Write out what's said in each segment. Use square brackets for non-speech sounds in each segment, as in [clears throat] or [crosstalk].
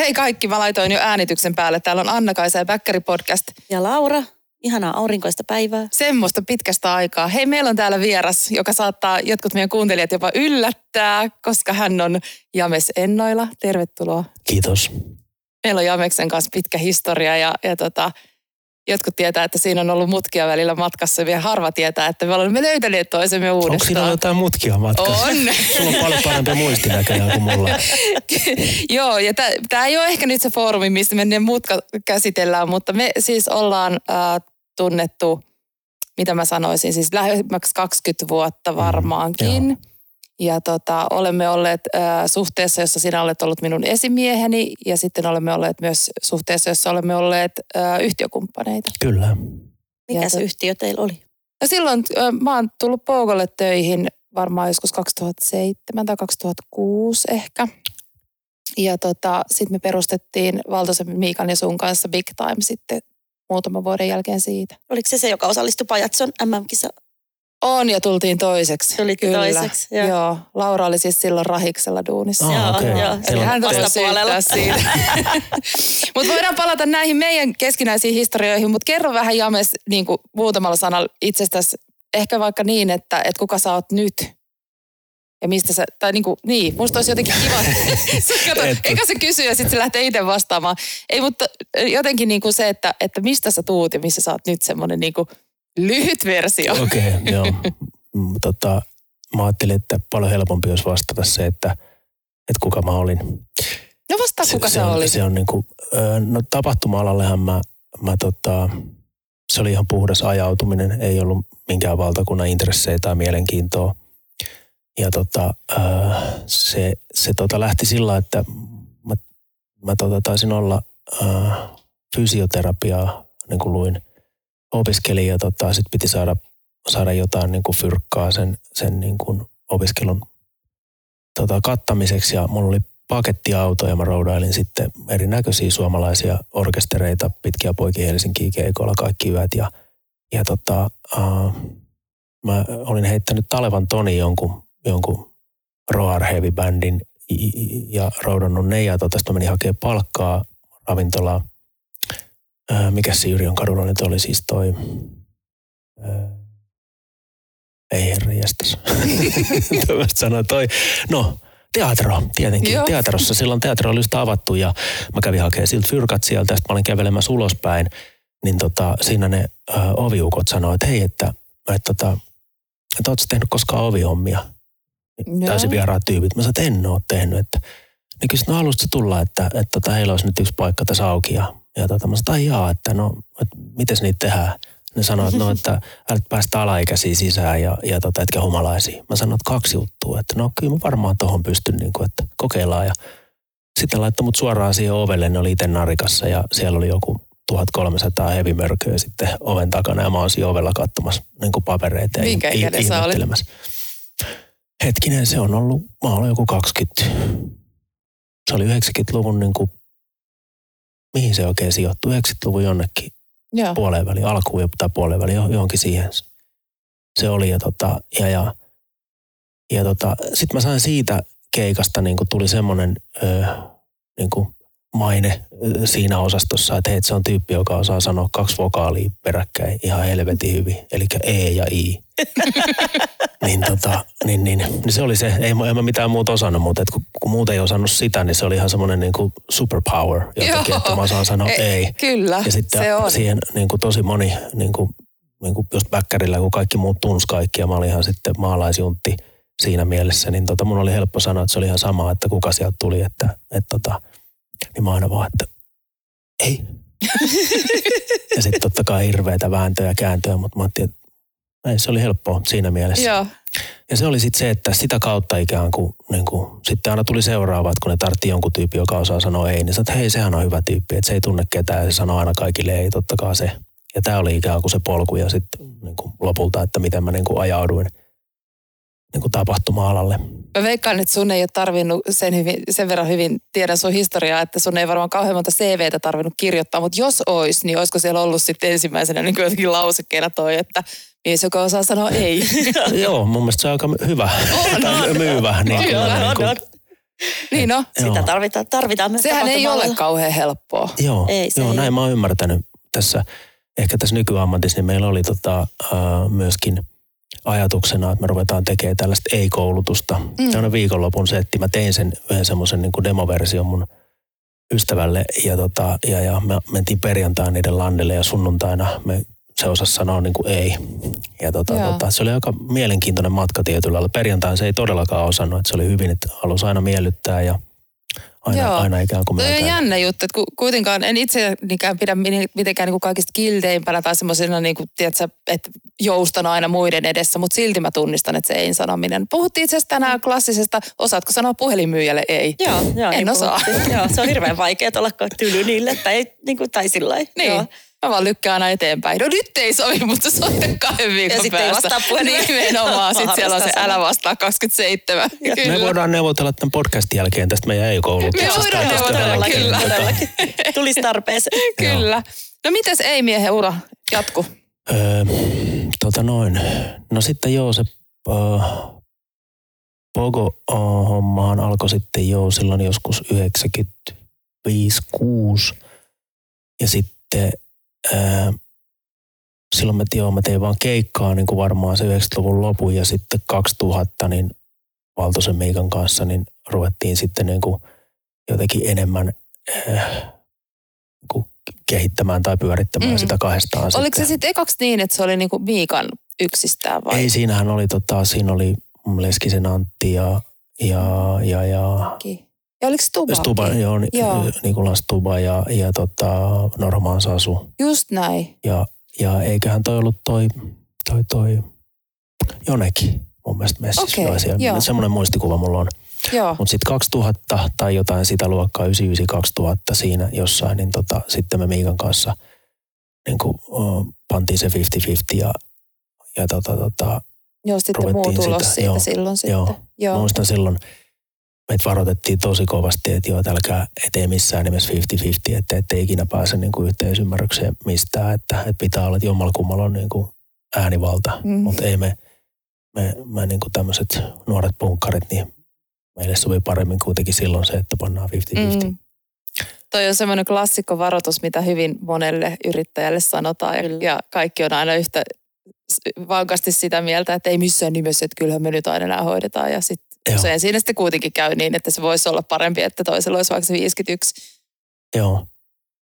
Hei kaikki, mä laitoin jo äänityksen päälle. Täällä on Anna-Kaisa ja Bäkkäri podcast. Ja Laura, ihanaa aurinkoista päivää. Semmoista pitkästä aikaa. Hei, meillä on täällä vieras, joka saattaa jotkut meidän kuuntelijat jopa yllättää, koska hän on James Ennoila. Tervetuloa. Kiitos. Meillä on Jameksen kanssa pitkä historia ja, ja tota, jotkut tietää, että siinä on ollut mutkia välillä matkassa. Vielä harva tietää, että me olemme löytäneet toisemme uudestaan. Onko siinä jotain mutkia matkassa? On. Sulla on paljon parempi muisti näköjään kuin mulla. [laughs] Joo, ja tämä ei ole ehkä nyt se foorumi, mistä me ne mutka käsitellään, mutta me siis ollaan äh, tunnettu, mitä mä sanoisin, siis lähemmäksi 20 vuotta varmaankin. Mm, ja tota, olemme olleet äh, suhteessa, jossa sinä olet ollut minun esimieheni ja sitten olemme olleet myös suhteessa, jossa olemme olleet äh, yhtiökumppaneita. Kyllä. Mikä se yhtiö teillä oli? Ja silloin äh, mä oon tullut Poukolle töihin varmaan joskus 2007 tai 2006 ehkä. Ja tota, sitten me perustettiin Valtosen Miikan ja sun kanssa Big Time sitten muutaman vuoden jälkeen siitä. Oliko se se, joka osallistui Pajatson MM-kisa on ja tultiin toiseksi. Tulitte Kyllä. toiseksi, joo. joo. Laura oli siis silloin rahiksella duunissa. Oh, joo, okay. joo. Eli hän vastapuolella. siitä. [laughs] mutta voidaan palata näihin meidän keskinäisiin historioihin, mutta kerro vähän James niin kuin muutamalla sanalla itsestäsi. Ehkä vaikka niin, että, että kuka sä oot nyt ja mistä sä, tai niin kuin, niin, musta olisi jotenkin kiva. [laughs] kato, eikä se kysy ja sitten se lähtee itse vastaamaan. Ei, mutta jotenkin niin kuin se, että, että mistä sä tuut ja missä sä oot nyt semmoinen niin kuin Lyhyt versio. Okei, okay, joo. [laughs] Mm, tota, mä ajattelin, että paljon helpompi olisi vastata se, että, että kuka mä olin. No vastaa, kuka se, se, on, oli. Se on niin kuin, no tapahtuma-alallehan mä, mä tota, se oli ihan puhdas ajautuminen, ei ollut minkään valtakunnan intressejä tai mielenkiintoa. Ja tota, se, se tota lähti sillä, että mä, mä tota taisin olla fysioterapiaa, niin kuin luin – opiskelin ja tota, sitten piti saada, saada jotain niin kuin fyrkkaa sen, sen niin kuin opiskelun tota, kattamiseksi. Ja mulla oli pakettiauto ja mä roudailin sitten erinäköisiä suomalaisia orkestereita pitkiä poikia Helsinkiin keikoilla kaikki yöt ja, ja tota, uh, mä olin heittänyt Talevan Toni jonkun, jonkun Roar Heavy Bandin ja roudannut ne. Ja tota, sitten menin hakemaan palkkaa ravintolaa ää, mikä se Jyrjön kadulla nyt oli siis toi, ää, ei herra jästäs. [laughs] sanoa toi, no teatro, tietenkin. Joo. Teatrossa, silloin teatro oli just avattu ja mä kävin hakemaan siltä fyrkat sieltä, sitten mä olin kävelemässä ulospäin, niin tota, siinä ne ää, oviukot sanoivat, että hei, että, että, tota, että ootko tehnyt koskaan ovihommia? Täysin vieraat tyypit. Mä sanoin, että en ole tehnyt, että niin kyllä no haluaisitko tulla, että, että, että tota, heillä olisi nyt yksi paikka tässä auki ja ja tota, mä sanoin, jaa, että no, että miten niitä tehdään? Ne sanoi, että no, [laughs] että älä päästä alaikäisiä sisään ja, ja tota, etkä humalaisia. Mä sanoin, että kaksi juttua, että no kyllä mä varmaan tohon pystyn, niin kuin, että kokeillaan. Ja sitten laittoi mut suoraan siihen ovelle, ne oli itse narikassa ja siellä oli joku 1300 hevimörköä sitten oven takana ja mä oon siinä ovella katsomassa niin kuin papereita ja Minkä ihmettelemässä. Hetkinen, se on ollut, mä olen joku 20, se oli 90-luvun niin kuin mihin se oikein sijoittuu, 90-luvun jonnekin Joo. puoleen väliin, alkuun tai puoleen väliin, johonkin siihen se oli. Ja, tota, ja, ja, ja tota, sitten mä sain siitä keikasta, niin tuli semmoinen niin maine siinä osastossa, että hei, se on tyyppi, joka osaa sanoa kaksi vokaalia peräkkäin ihan helvetin hyvin, eli E ja I. [laughs] niin, tota, niin, niin, niin, se oli se, ei, en mä mitään muuta osannut, mutta et kun, kun muuta ei osannut sitä, niin se oli ihan semmoinen niin kuin superpower jotenkin, että mä osaan sanoa ei. ei. Kyllä, Ja sitten se on. siihen niin kuin tosi moni, niin kuin, niin kuin just Bäkkärillä, kun kaikki muut tunsi kaikki ja mä olin ihan sitten maalaisjuntti siinä mielessä, niin tota, mun oli helppo sanoa, että se oli ihan sama, että kuka sieltä tuli, että, että tota, niin mä aina vaan, että ei. [laughs] ja sitten totta kai hirveätä vääntöä ja kääntöä, mutta mä ajattelin, että ei, se oli helppoa siinä mielessä. Joo. Ja se oli sitten se, että sitä kautta ikään kuin, niin kuin sitten aina tuli seuraavat, kun ne tartti jonkun tyypin, joka osaa sanoa ei, niin sanoin, että hei, sehän on hyvä tyyppi, että se ei tunne ketään ja se sanoo aina kaikille ei, totta kai se. Ja tämä oli ikään kuin se polku ja sitten niin kuin lopulta, että miten mä niin kuin ajauduin niin kuin tapahtuma-alalle. Mä veikkaan, että sun ei ole tarvinnut sen, hyvin, sen verran hyvin tiedä sun historiaa, että sun ei varmaan kauhean monta CVtä tarvinnut kirjoittaa, mutta jos olisi, niin olisiko siellä ollut sitten ensimmäisenä niin jotenkin lausekkeena toi, että mies, joka osaa sanoa [laughs] ei. [laughs] Joo, mun mielestä se on aika hyvä. On, tai on. myyvä. Niin Kyllä, niin kuin, Niin no, Joo. Sitä tarvitaan, tarvitaan myös sehän ei ole kauhean helppoa. Joo, Ei, se joo ei näin ole. mä oon ymmärtänyt tässä, ehkä tässä nykyammatissa, niin meillä oli tota, äh, myöskin ajatuksena, että me ruvetaan tekemään tällaista ei-koulutusta. Mm. Tällainen viikonlopun setti. Mä tein sen yhden semmoisen niin demoversion mun ystävälle ja, tota, ja, ja me mentiin perjantaina niiden landelle ja sunnuntaina me se osasi sanoa niin kuin ei. Ja tota, Joo. tota, se oli aika mielenkiintoinen matka tietyllä lailla. Perjantaina se ei todellakaan osannut, että se oli hyvin, että halusi aina miellyttää ja aina, Joo. aina ikään kuin Toi on myöntää. jännä juttu, että ku- kuitenkaan en itse nikään pidä mitenkään niin kuin kaikista kildeimpänä tai semmoisena, niin kuin, tiedätkö, että joustan aina muiden edessä, mutta silti mä tunnistan, että se ei sanominen. Puhuttiin itse asiassa tänään klassisesta, osaatko sanoa puhelinmyyjälle ei? Joo, joo, En niin osaa. puhuttiin. Joo, se on hirveän [laughs] vaikea olla tyly niille, tai, niin kuin, tai sillä lailla. Niin. Joo. Mä vaan lykkään aina eteenpäin. No nyt ei sovi, mutta soita kahden viikon Ja sitten ei vastaa puhelimeen. Nimenomaan. Sitten siellä on se älä vastaa 27. Joo. Kyllä. Me voidaan neuvotella tämän podcastin jälkeen tästä meidän ei-koulutuksesta. Me voidaan neuvotella, kyllä. Todellakin. [laughs] Tulisi tarpeeseen. Kyllä. No mites ei miehen ura jatku? Öö, tota noin. No sitten joo, se äh, Pogo-hommahan alkoi sitten jo silloin joskus 95-6. Ja sitten äh, silloin mä, joo, mä tein vaan keikkaa niin kuin varmaan se 90-luvun lopun ja sitten 2000 niin Valtosen Miikan kanssa niin ruvettiin sitten niin kuin jotenkin enemmän äh, niin kuin kehittämään tai pyörittämään Mm. sitä kahdestaan. Oliko se sitten ekaksi niin, että se oli niinku Miikan yksistään vai? Ei, siinähän oli, tota, siinä oli Leskisen Antti ja, ja, ja, ja Ja oliko Stuba? Stuba, joo, Ni- Joo. Nikola Stuba ja, ja tota, Norman Sasu. Just näin. Ja, ja eiköhän toi ollut toi, toi, toi Joneki mun mielestä messissä. Okay, siellä. joo. Semmoinen muistikuva mulla on. Mutta sitten 2000 tai jotain sitä luokkaa, 99-2000 siinä jossain, niin tota, sitten me Miikan kanssa niin kuin, uh, pantiin se 50-50 ja, ja tota, tota, Joo, sitten muu tulos sitä, siitä joo, silloin sitten. joo. Joo. Muistan silloin, meitä varoitettiin tosi kovasti, että joo, älkää ettei missään nimessä 50-50, että ettei ikinä pääse niin kuin yhteisymmärrykseen mistään, että, että pitää olla, että jommalla on niin kuin äänivalta. Mm. Mm. Mutta ei me, me, me niin kuin tämmöiset nuoret punkkarit, niin meille sovi paremmin kuitenkin silloin se, että pannaan 50-50. Mm. Toi on semmoinen klassikkovaroitus, mitä hyvin monelle yrittäjälle sanotaan ja, ja kaikki on aina yhtä vankasti sitä mieltä, että ei missään nimessä, että kyllähän me nyt aina nämä hoidetaan ja sitten Joo. usein siinä sitten kuitenkin käy niin, että se voisi olla parempi, että toisella olisi vaikka se 51. Joo.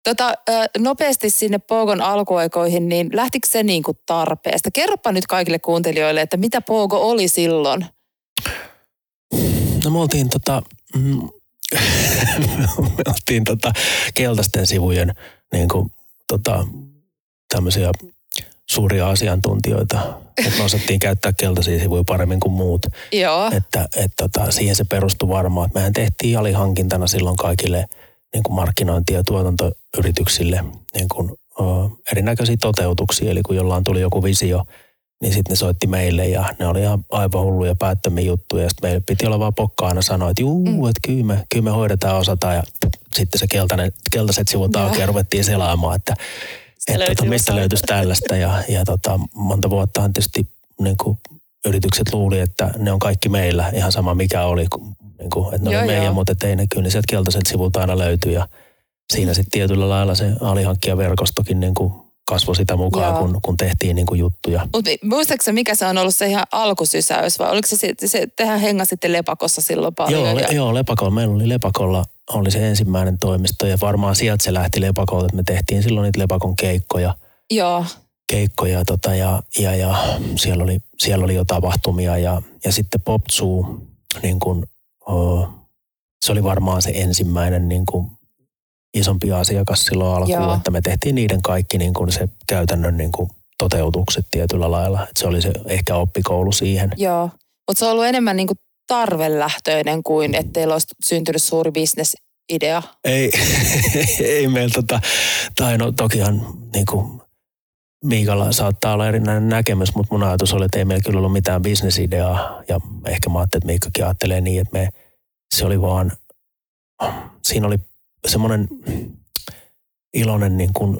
Tota, nopeasti sinne Pogon alkuaikoihin, niin lähtikö se niin kuin tarpeesta? Kerropa nyt kaikille kuuntelijoille, että mitä Pogo oli silloin. No me oltiin tota, mm, [laughs] me oltiin tota keltaisten sivujen niin kuin, tota, tämmöisiä suuria asiantuntijoita. Että me osattiin käyttää keltaisia sivuja paremmin kuin muut. Joo, Että et, tota, siihen se perustui varmaan. Mehän tehtiin alihankintana silloin kaikille niin kuin markkinointi- ja tuotantoyrityksille niin kuin, ö, erinäköisiä toteutuksia. Eli kun jollain tuli joku visio, niin sitten ne soitti meille ja ne oli ihan aivan hulluja päättömiä juttuja. Ja sitten meillä piti olla vaan pokka aina sanoa, että juu, Mm. että kyllä me, kyllä me hoidetaan, osataan. Ja sitten se keltainen, keltaiset sivut auki ja ruvettiin selaamaan, että, että tota, mistä löytyisi tällaista. Ja, ja tota, monta vuottahan tietysti niin kuin yritykset luuli, että ne on kaikki meillä, ihan sama mikä oli, niin kuin, että ne Joo, oli meidän, joo. mutta ei ne kyllä ne sieltä keltaiselta sivulta aina löytyy. Ja siinä sitten tietyllä lailla se alihankkijaverkostokin niin kuin kasvoi sitä mukaan, Joo. kun, kun tehtiin niin kuin juttuja. mutta muistaaksä mikä se on ollut se ihan alkusysäys vai oliko se, se, se tehän hengasitte Lepakossa silloin paljon? Joo, le, ja, joo, Lepakolla. Meillä oli Lepakolla oli se ensimmäinen toimisto ja varmaan sieltä se lähti Lepakolta, että me tehtiin silloin niitä Lepakon keikkoja. joo, keikkoja tota, ja, ja, ja siellä, oli, siellä oli jo tapahtumia ja, ja sitten Pop Zoo, niin kun, o, se oli varmaan se ensimmäinen niin kun, isompi asiakas silloin alkuun, Joo. että me tehtiin niiden kaikki niin kun se käytännön niin kun, toteutukset tietyllä lailla. Et se oli se ehkä oppikoulu siihen. joo. Mutta se on ollut enemmän niinku tarvelähtöinen kuin, että teillä olisi syntynyt suuri bisnesidea. Ei, [laughs] ei meillä tota, tai no tokihan niin kuin Miikalla saattaa olla erinäinen näkemys, mutta mun ajatus oli, että ei meillä kyllä ollut mitään bisnesideaa. Ja ehkä mä ajattelin, että Miikkakin ajattelee niin, että me, se oli vaan, siinä oli semmoinen iloinen niin kuin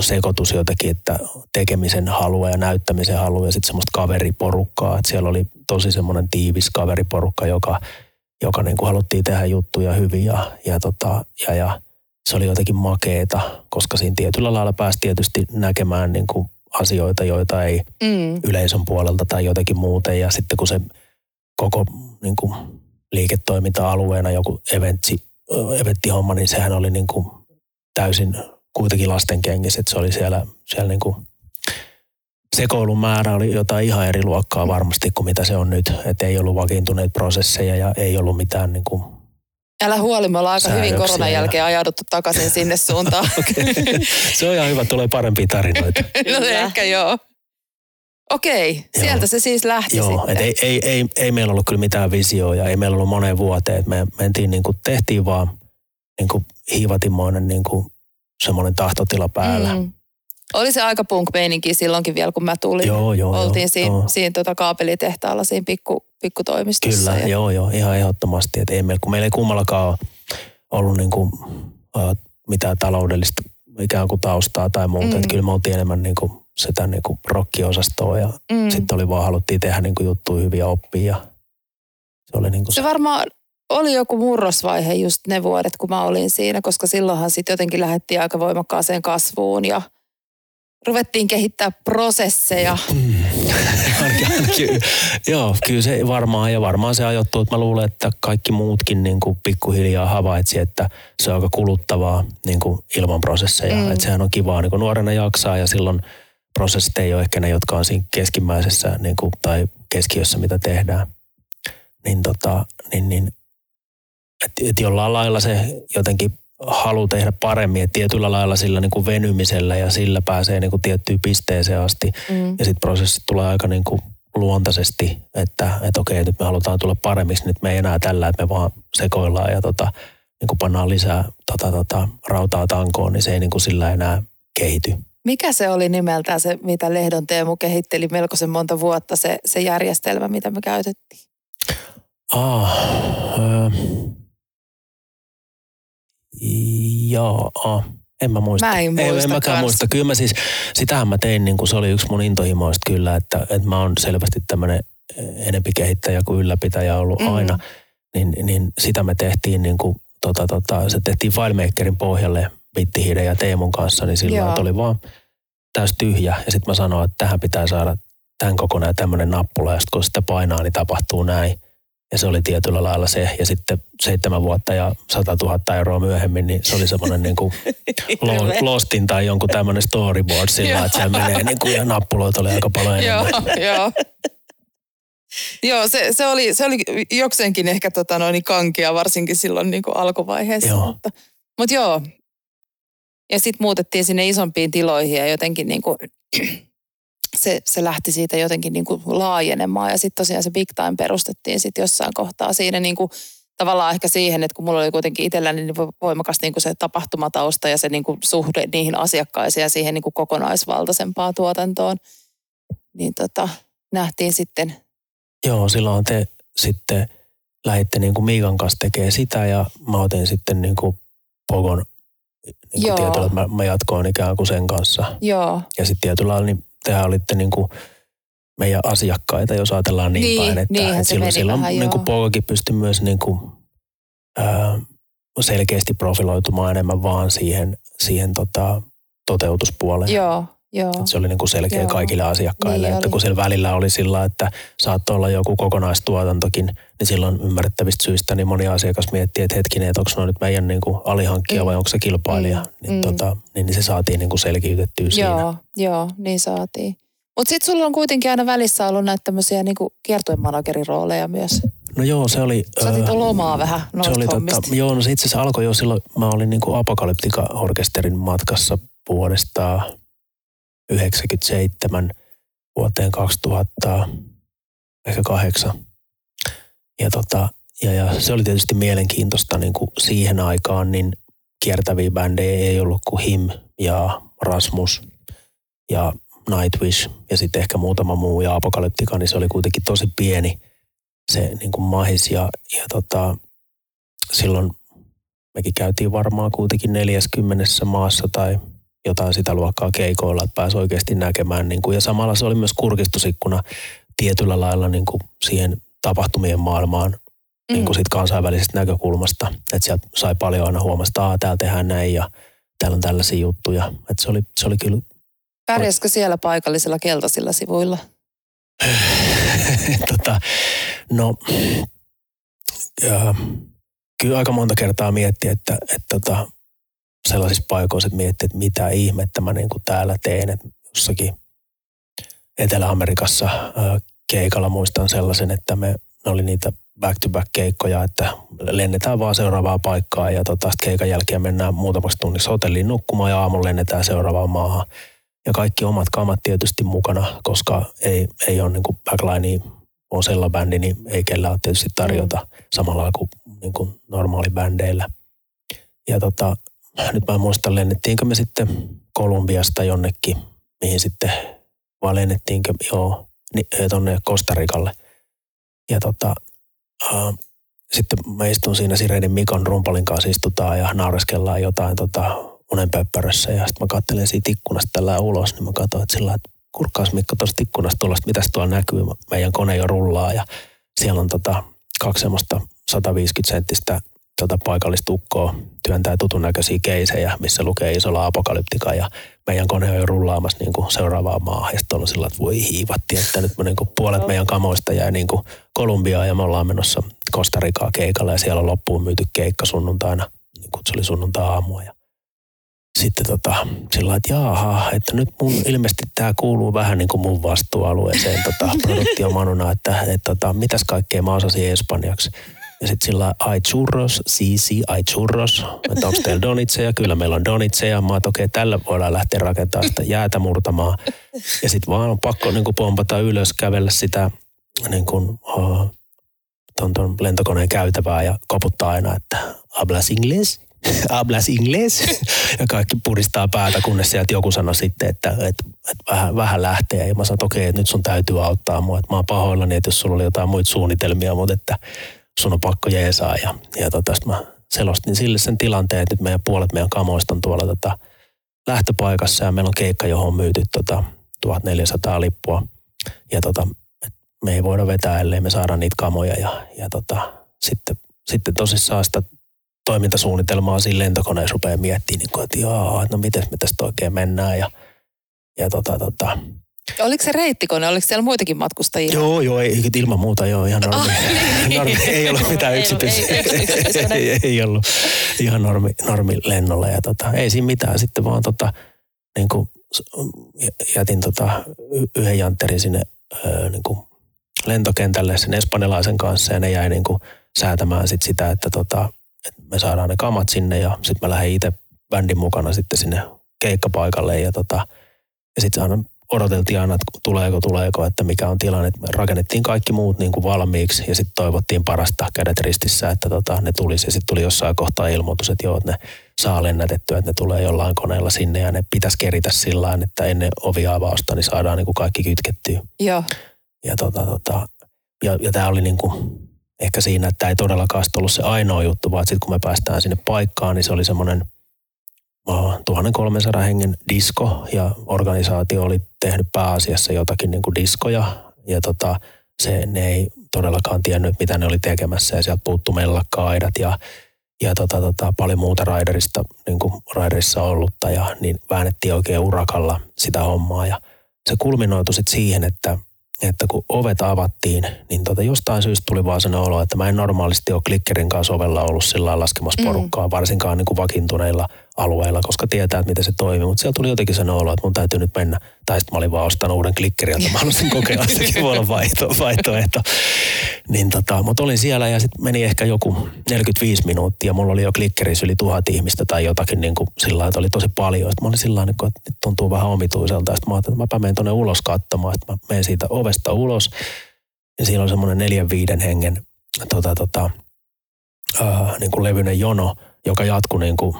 sekoitus jotenkin, että tekemisen halua ja näyttämisen halua ja sitten semmoista kaveriporukkaa. Että siellä oli tosi semmoinen tiivis kaveriporukka, joka joka niin kuin haluttiin tehdä juttuja hyvin ja, ja, tota, ja, ja se oli jotenkin makeeta, koska siinä tietyllä lailla pääsi tietysti näkemään niin kuin asioita, joita ei Mm. yleisön puolelta tai jotenkin muuten. Ja sitten kun se koko niin kuin, liiketoiminta-alueena joku eventsi, ö, eventtihomma, niin sehän oli niin kuin, täysin kuitenkin lasten kengissä. Että se oli siellä, siellä niin kuin, sekoilun määrä oli jotain ihan eri luokkaa varmasti kuin mitä se on nyt. Että ei ollut vakiintuneita prosesseja ja ei ollut mitään niin kuin, Älä huoli, me ollaan aika hyvin koronan ja- jälkeen ajauduttu takaisin sinne suuntaan. [laughs] se on ihan hyvä, tulee parempia tarinoita. [laughs] no ehkä joo. Okei, sieltä Joo. se siis lähti Joo, sitten. et ei, ei, ei, ei, meillä ollut kyllä mitään visioa ja ei meillä ollut moneen vuoteen. Et me mentiin niin kuin, tehtiin vaan niin kuin hiivatimoinen niin kuin, semmoinen tahtotila päällä. Mm. Oli se aika punk-meininki silloinkin vielä, kun mä tulin. Joo, joo, Oltiin joo, siinä, joo. siinä tota kaapelitehtaalla siinä pikku, pikkutoimistossa. Kyllä, ja, joo, joo, ihan ehdottomasti. Et ei meillä, kun meillä ei kummallakaan ollut niin kuin, äh, mitään taloudellista ikään kuin taustaa tai muuta. Mm. Että kyllä me oltiin enemmän niin kuin, sitä niin kuin rockiosastoa ja Mm. sitten oli vaan haluttiin tehdä niin kuin juttuja hyviä oppia. Ja se oli niin kuin Se varmaan oli joku murrosvaihe just ne vuodet, kun mä olin siinä, koska silloinhan sitten jotenkin lähdettiin aika voimakkaaseen kasvuun ja ruvettiin kehittää prosesseja. Mm. [laughs] Ainakin, ainakin, joo, kyllä se varmaan, ja varmaan se ajoittuu, että mä luulen, että kaikki muutkin niin kuin pikkuhiljaa havaitsi, että se on aika kuluttavaa niin kuin ilman prosesseja. Mm. Että sehän on kivaa niin kuin nuorena jaksaa ja silloin prosessit ei ole ehkä ne, jotka on siinä keskimmäisessä niin kuin, tai keskiössä, mitä tehdään. Niin, tota, niin, niin että et jollain lailla se jotenkin halu tehdä paremmin, että tietyllä lailla sillä niin kuin venymisellä ja sillä pääsee niin kuin tiettyyn pisteeseen asti. Mm. Ja sitten prosessit tulee aika niin kuin luontaisesti, että, että okei, nyt me halutaan tulla paremmiksi, nyt me ei enää tällä, että me vaan sekoillaan ja tota, niin kuin pannaan lisää tota, tota, rautaa tankoon, niin se ei niin kuin sillä enää kehity. Mikä se oli nimeltään se, mitä Lehdon Teemu kehitteli melkoisen monta vuotta, se, se järjestelmä, mitä me käytettiin? Ah, öö, joo, ah, en mä muista. Mä en Ei, muista en mäkään kans. muista. Kyllä mä siis, sitähän mä tein, niin kuin se oli yksi mun intohimoista kyllä, että, että mä oon selvästi tämmöinen enempi kehittäjä kuin ylläpitäjä ollut Mm. aina. Niin, niin sitä me tehtiin niin kuin, tota, tota, se tehtiin FileMakerin pohjalle Bittihide ja Teemun kanssa, niin silloin oli vaan täys tyhjä. Ja sitten mä sanoin, että tähän pitää saada tämän kokonaan tämmöinen nappula, ja sitten kun sitä painaa, niin tapahtuu näin. Ja se oli tietyllä lailla se. Ja sitten seitsemän vuotta ja 100 000 euroa myöhemmin, niin se oli semmoinen niin kuin [laughs] Lo- Lostin tai jonkun tämmöinen storyboard sillä, Joo. että se menee niin kuin, ja nappuloita oli aika paljon Joo, enemmän. joo. Joo, se, se, oli, se oli jokseenkin ehkä tota noin kankia, varsinkin silloin niin kuin alkuvaiheessa. Joo. Mutta, mutta joo. Ja sitten muutettiin sinne isompiin tiloihin ja jotenkin niin kuin, [clears throat] se, se lähti siitä jotenkin niin kuin laajenemaan. Ja sitten tosiaan se Big Time perustettiin sitten jossain kohtaa siinä niin kuin, tavallaan ehkä siihen, että kun mulla oli kuitenkin itselläni niin voimakas niin kuin se tapahtumatausta ja se niin kuin suhde niihin asiakkaisiin ja siihen niin kuin kokonaisvaltaisempaan tuotantoon, niin tota, nähtiin sitten Joo, silloin te sitten lähditte niin kuin Miikan kanssa tekemään sitä ja mä otin sitten niin kuin Pogon niin Joo. kuin tietyllä, että mä, mä jatkoin ikään kuin sen kanssa. Joo, Ja sitten tietyllä lailla niin tehän olitte niin kuin meidän asiakkaita, jos ajatellaan niin, Niin, päin. Että, että silloin, silloin vähän, niin kuin Pogokin pystyi myös niin kuin, ää, selkeästi profiloitumaan enemmän vaan siihen, siihen tota, toteutuspuoleen. joo, joo. Et se oli niin kuin selkeä Joo. kaikille asiakkaille, Niin että oli. kun siellä välillä oli sillä, että saattoi olla joku kokonaistuotantokin, niin silloin ymmärrettävistä syistä niin moni asiakas miettii, että hetkinen, että onko se nyt meidän niin kuin alihankkija Mm. vai onko se kilpailija, Mm. niin, Mm. tota, niin, niin se saatiin niin kuin selkiytettyä siinä. Joo, joo, niin saatiin. Mutta sitten sulla on kuitenkin aina välissä ollut näitä tämmöisiä niinku kiertuemanagerin rooleja myös. No joo, se oli... Sä otit lomaa vähän se oli hommista. tota, joo, no se itse asiassa alkoi jo silloin, mä olin niin kuin Apokalyptika-orkesterin matkassa vuodesta 97 vuoteen 2000, ehkä kahdeksan. Ja, tota, ja, ja se oli tietysti mielenkiintoista niin kuin siihen aikaan, niin kiertäviä bändejä ei ollut kuin Him ja Rasmus ja Nightwish ja sitten ehkä muutama muu ja Apokalyptika, niin se oli kuitenkin tosi pieni se niin kuin mahis ja, ja tota, silloin mekin käytiin varmaan kuitenkin 40 maassa tai jotain sitä luokkaa keikoilla, että pääsi oikeasti näkemään. Niin kuin, ja samalla se oli myös kurkistusikkuna tietyllä lailla niin kuin siihen tapahtumien maailmaan mm. niin kuin sit kansainvälisestä näkökulmasta. Että sieltä sai paljon aina huomasta, että täällä tehdään näin ja täällä on tällaisia juttuja. Että se oli, se oli kyllä... Pärjäskö siellä paikallisilla keltaisilla sivuilla? [laughs] tota, no, ja, kyllä aika monta kertaa mietti, että, että tota, sellaisissa paikoissa, että mietti, että mitä ihmettä mä niin kuin täällä teen, että jossakin Etelä-Amerikassa keikalla muistan sellaisen, että me, ne oli niitä back-to-back-keikkoja, että lennetään vaan seuraavaa paikkaa ja tota, keikan jälkeen mennään muutamaksi tunniksi hotelliin nukkumaan ja aamulla lennetään seuraavaan maahan. Ja kaikki omat kamat tietysti mukana, koska ei, ei ole niin kuin backline on bändi, niin ei kellään ole tietysti tarjota mm. samalla kuin, niin kuin normaalibändeillä. Ja tota, nyt mä muistan, lennettiinkö me sitten Kolumbiasta jonnekin, mihin sitten, vaan lennettiinkö, joo, tuonne Kostarikalle. Ja tota, äh, sitten mä istun siinä Sirenin Mikon rumpalin kanssa istutaan ja naureskellaan jotain tota, unenpöppärössä. Ja sitten mä katselen siitä ikkunasta tällä ulos, niin mä katsoin, että sillä että kurkkaas Mikko tuosta ikkunasta tulosta, mitä tuolla näkyy. Meidän kone jo rullaa ja siellä on tota, kaksi semmoista 150 senttistä tota paikallista ukkoa työntää tutun näköisiä keisejä, missä lukee isolla apokalyptika ja meidän kone on jo rullaamassa niin kuin seuraavaan maahan. Ja sitten on sillä, että voi hiivatti, että nyt me niin kuin puolet meidän kamoista jäi niin kuin Kolumbiaan ja me ollaan menossa Kostarikaa keikalle ja siellä on loppuun myyty keikka sunnuntaina, niin kuin se oli sunnuntai-aamua. Ja sitten tota, sillä että jaaha, että nyt mun ilmeisesti tämä kuuluu vähän niin kuin mun vastuualueeseen tota, [laughs] produktiomanuna, että, että, että tota, mitäs kaikkea mä osasin espanjaksi. Ja sitten sillä ai churros, sisi, ai churros. Että onko teillä donitseja? Kyllä meillä on donitseja. Mä okei, okay, tällä voidaan lähteä rakentamaan sitä jäätä murtamaan. Ja sitten vaan on pakko niin pompata ylös, kävellä sitä niin kuin, oh, ton, ton lentokoneen käytävää ja koputtaa aina, että hablas inglés? [laughs] hablas inglés? ja kaikki puristaa päätä, kunnes sieltä joku sanoi sitten, että, että, että vähän, vähän lähtee. Ja mä sanoin, että okei, okay, että nyt sun täytyy auttaa mua. Että mä oon pahoillani, että jos sulla oli jotain muita suunnitelmia, mutta että sun on pakko jeesaa. Ja, ja tota, mä selostin sille sen tilanteen, että nyt meidän puolet meidän kamoista on tuolla tota, lähtöpaikassa ja meillä on keikka, johon on myyty tota, 1400 lippua. Ja tota, me ei voida vetää, ellei me saada niitä kamoja. Ja, ja tota, sitten, sitten tosissaan sitä toimintasuunnitelmaa siinä lentokoneessa rupeaa miettimään, niin kuin, että joo, no miten me tästä oikein mennään. Ja, ja tota, tota, Oliko se reittikone? Oliko siellä muitakin matkustajia? Joo, joo, ei, ilman muuta, joo, ihan normi. Ah, niin. normi ei ollut mitään yksityistä. Ei, ei, ei, ei, ollut ihan normi, normi lennolla ja tota, ei siinä mitään. Sitten vaan tota, niin kuin, jätin tota, yhden jantterin sinne niin kuin lentokentälle sen espanjalaisen kanssa ja ne jäi niin kuin säätämään sit sitä, että, tota, että me saadaan ne kamat sinne ja sitten mä lähdin itse bändin mukana sitten sinne keikkapaikalle ja, tota, ja sitten aina odoteltiin aina, että tuleeko, tuleeko, että mikä on tilanne. Me rakennettiin kaikki muut niin kuin valmiiksi ja sitten toivottiin parasta kädet ristissä, että tota, ne tulisi. Ja sitten tuli jossain kohtaa ilmoitus, että joo, että ne saa lennätettyä, että ne tulee jollain koneella sinne ja ne pitäisi keritä sillä että ennen oviavausta niin saadaan niin kuin kaikki kytkettyä. Joo. Ja, tota, tota, ja, ja tämä oli niin kuin, ehkä siinä, että tämä ei todellakaan ollut se ainoa juttu, vaan sitten kun me päästään sinne paikkaan, niin se oli semmoinen – 1300 hengen disko ja organisaatio oli tehnyt pääasiassa jotakin niin kuin diskoja ja tota, se, ne ei todellakaan tiennyt, mitä ne oli tekemässä ja sieltä puuttu mellakka-aidat ja, ja tota, tota, paljon muuta raiderista, niin kuin raiderissa ollutta ja niin väännettiin oikein urakalla sitä hommaa ja se kulminoitu sitten siihen, että että kun ovet avattiin, niin tota jostain syystä tuli vaan sellainen olo, että mä en normaalisti ole klikkerin kanssa ovella ollut sillä laskemassa mm. porukkaa, mm. varsinkaan niin kuin vakiintuneilla alueilla, koska tietää, että miten se toimii. Mutta siellä tuli jotenkin sen olo, että mun täytyy nyt mennä. Tai sitten mä olin vaan ostanut uuden klikkerin, että mä haluaisin kokeilla, sekin voi olla vaihto, vaihtoehto. Niin tota, mutta olin siellä ja sitten meni ehkä joku 45 minuuttia. Mulla oli jo klikkerissä yli tuhat ihmistä tai jotakin niin kuin sillä että oli tosi paljon. Sitten mä olin sillä että nyt tuntuu vähän omituiselta. Sitten mä ajattelin, että mä menen tuonne ulos katsomaan. Sitten mä menen siitä ovesta ulos. Ja siinä on semmoinen neljän viiden hengen tota, tota, äh, niin kuin levyinen jono, joka jatkuu niin kuin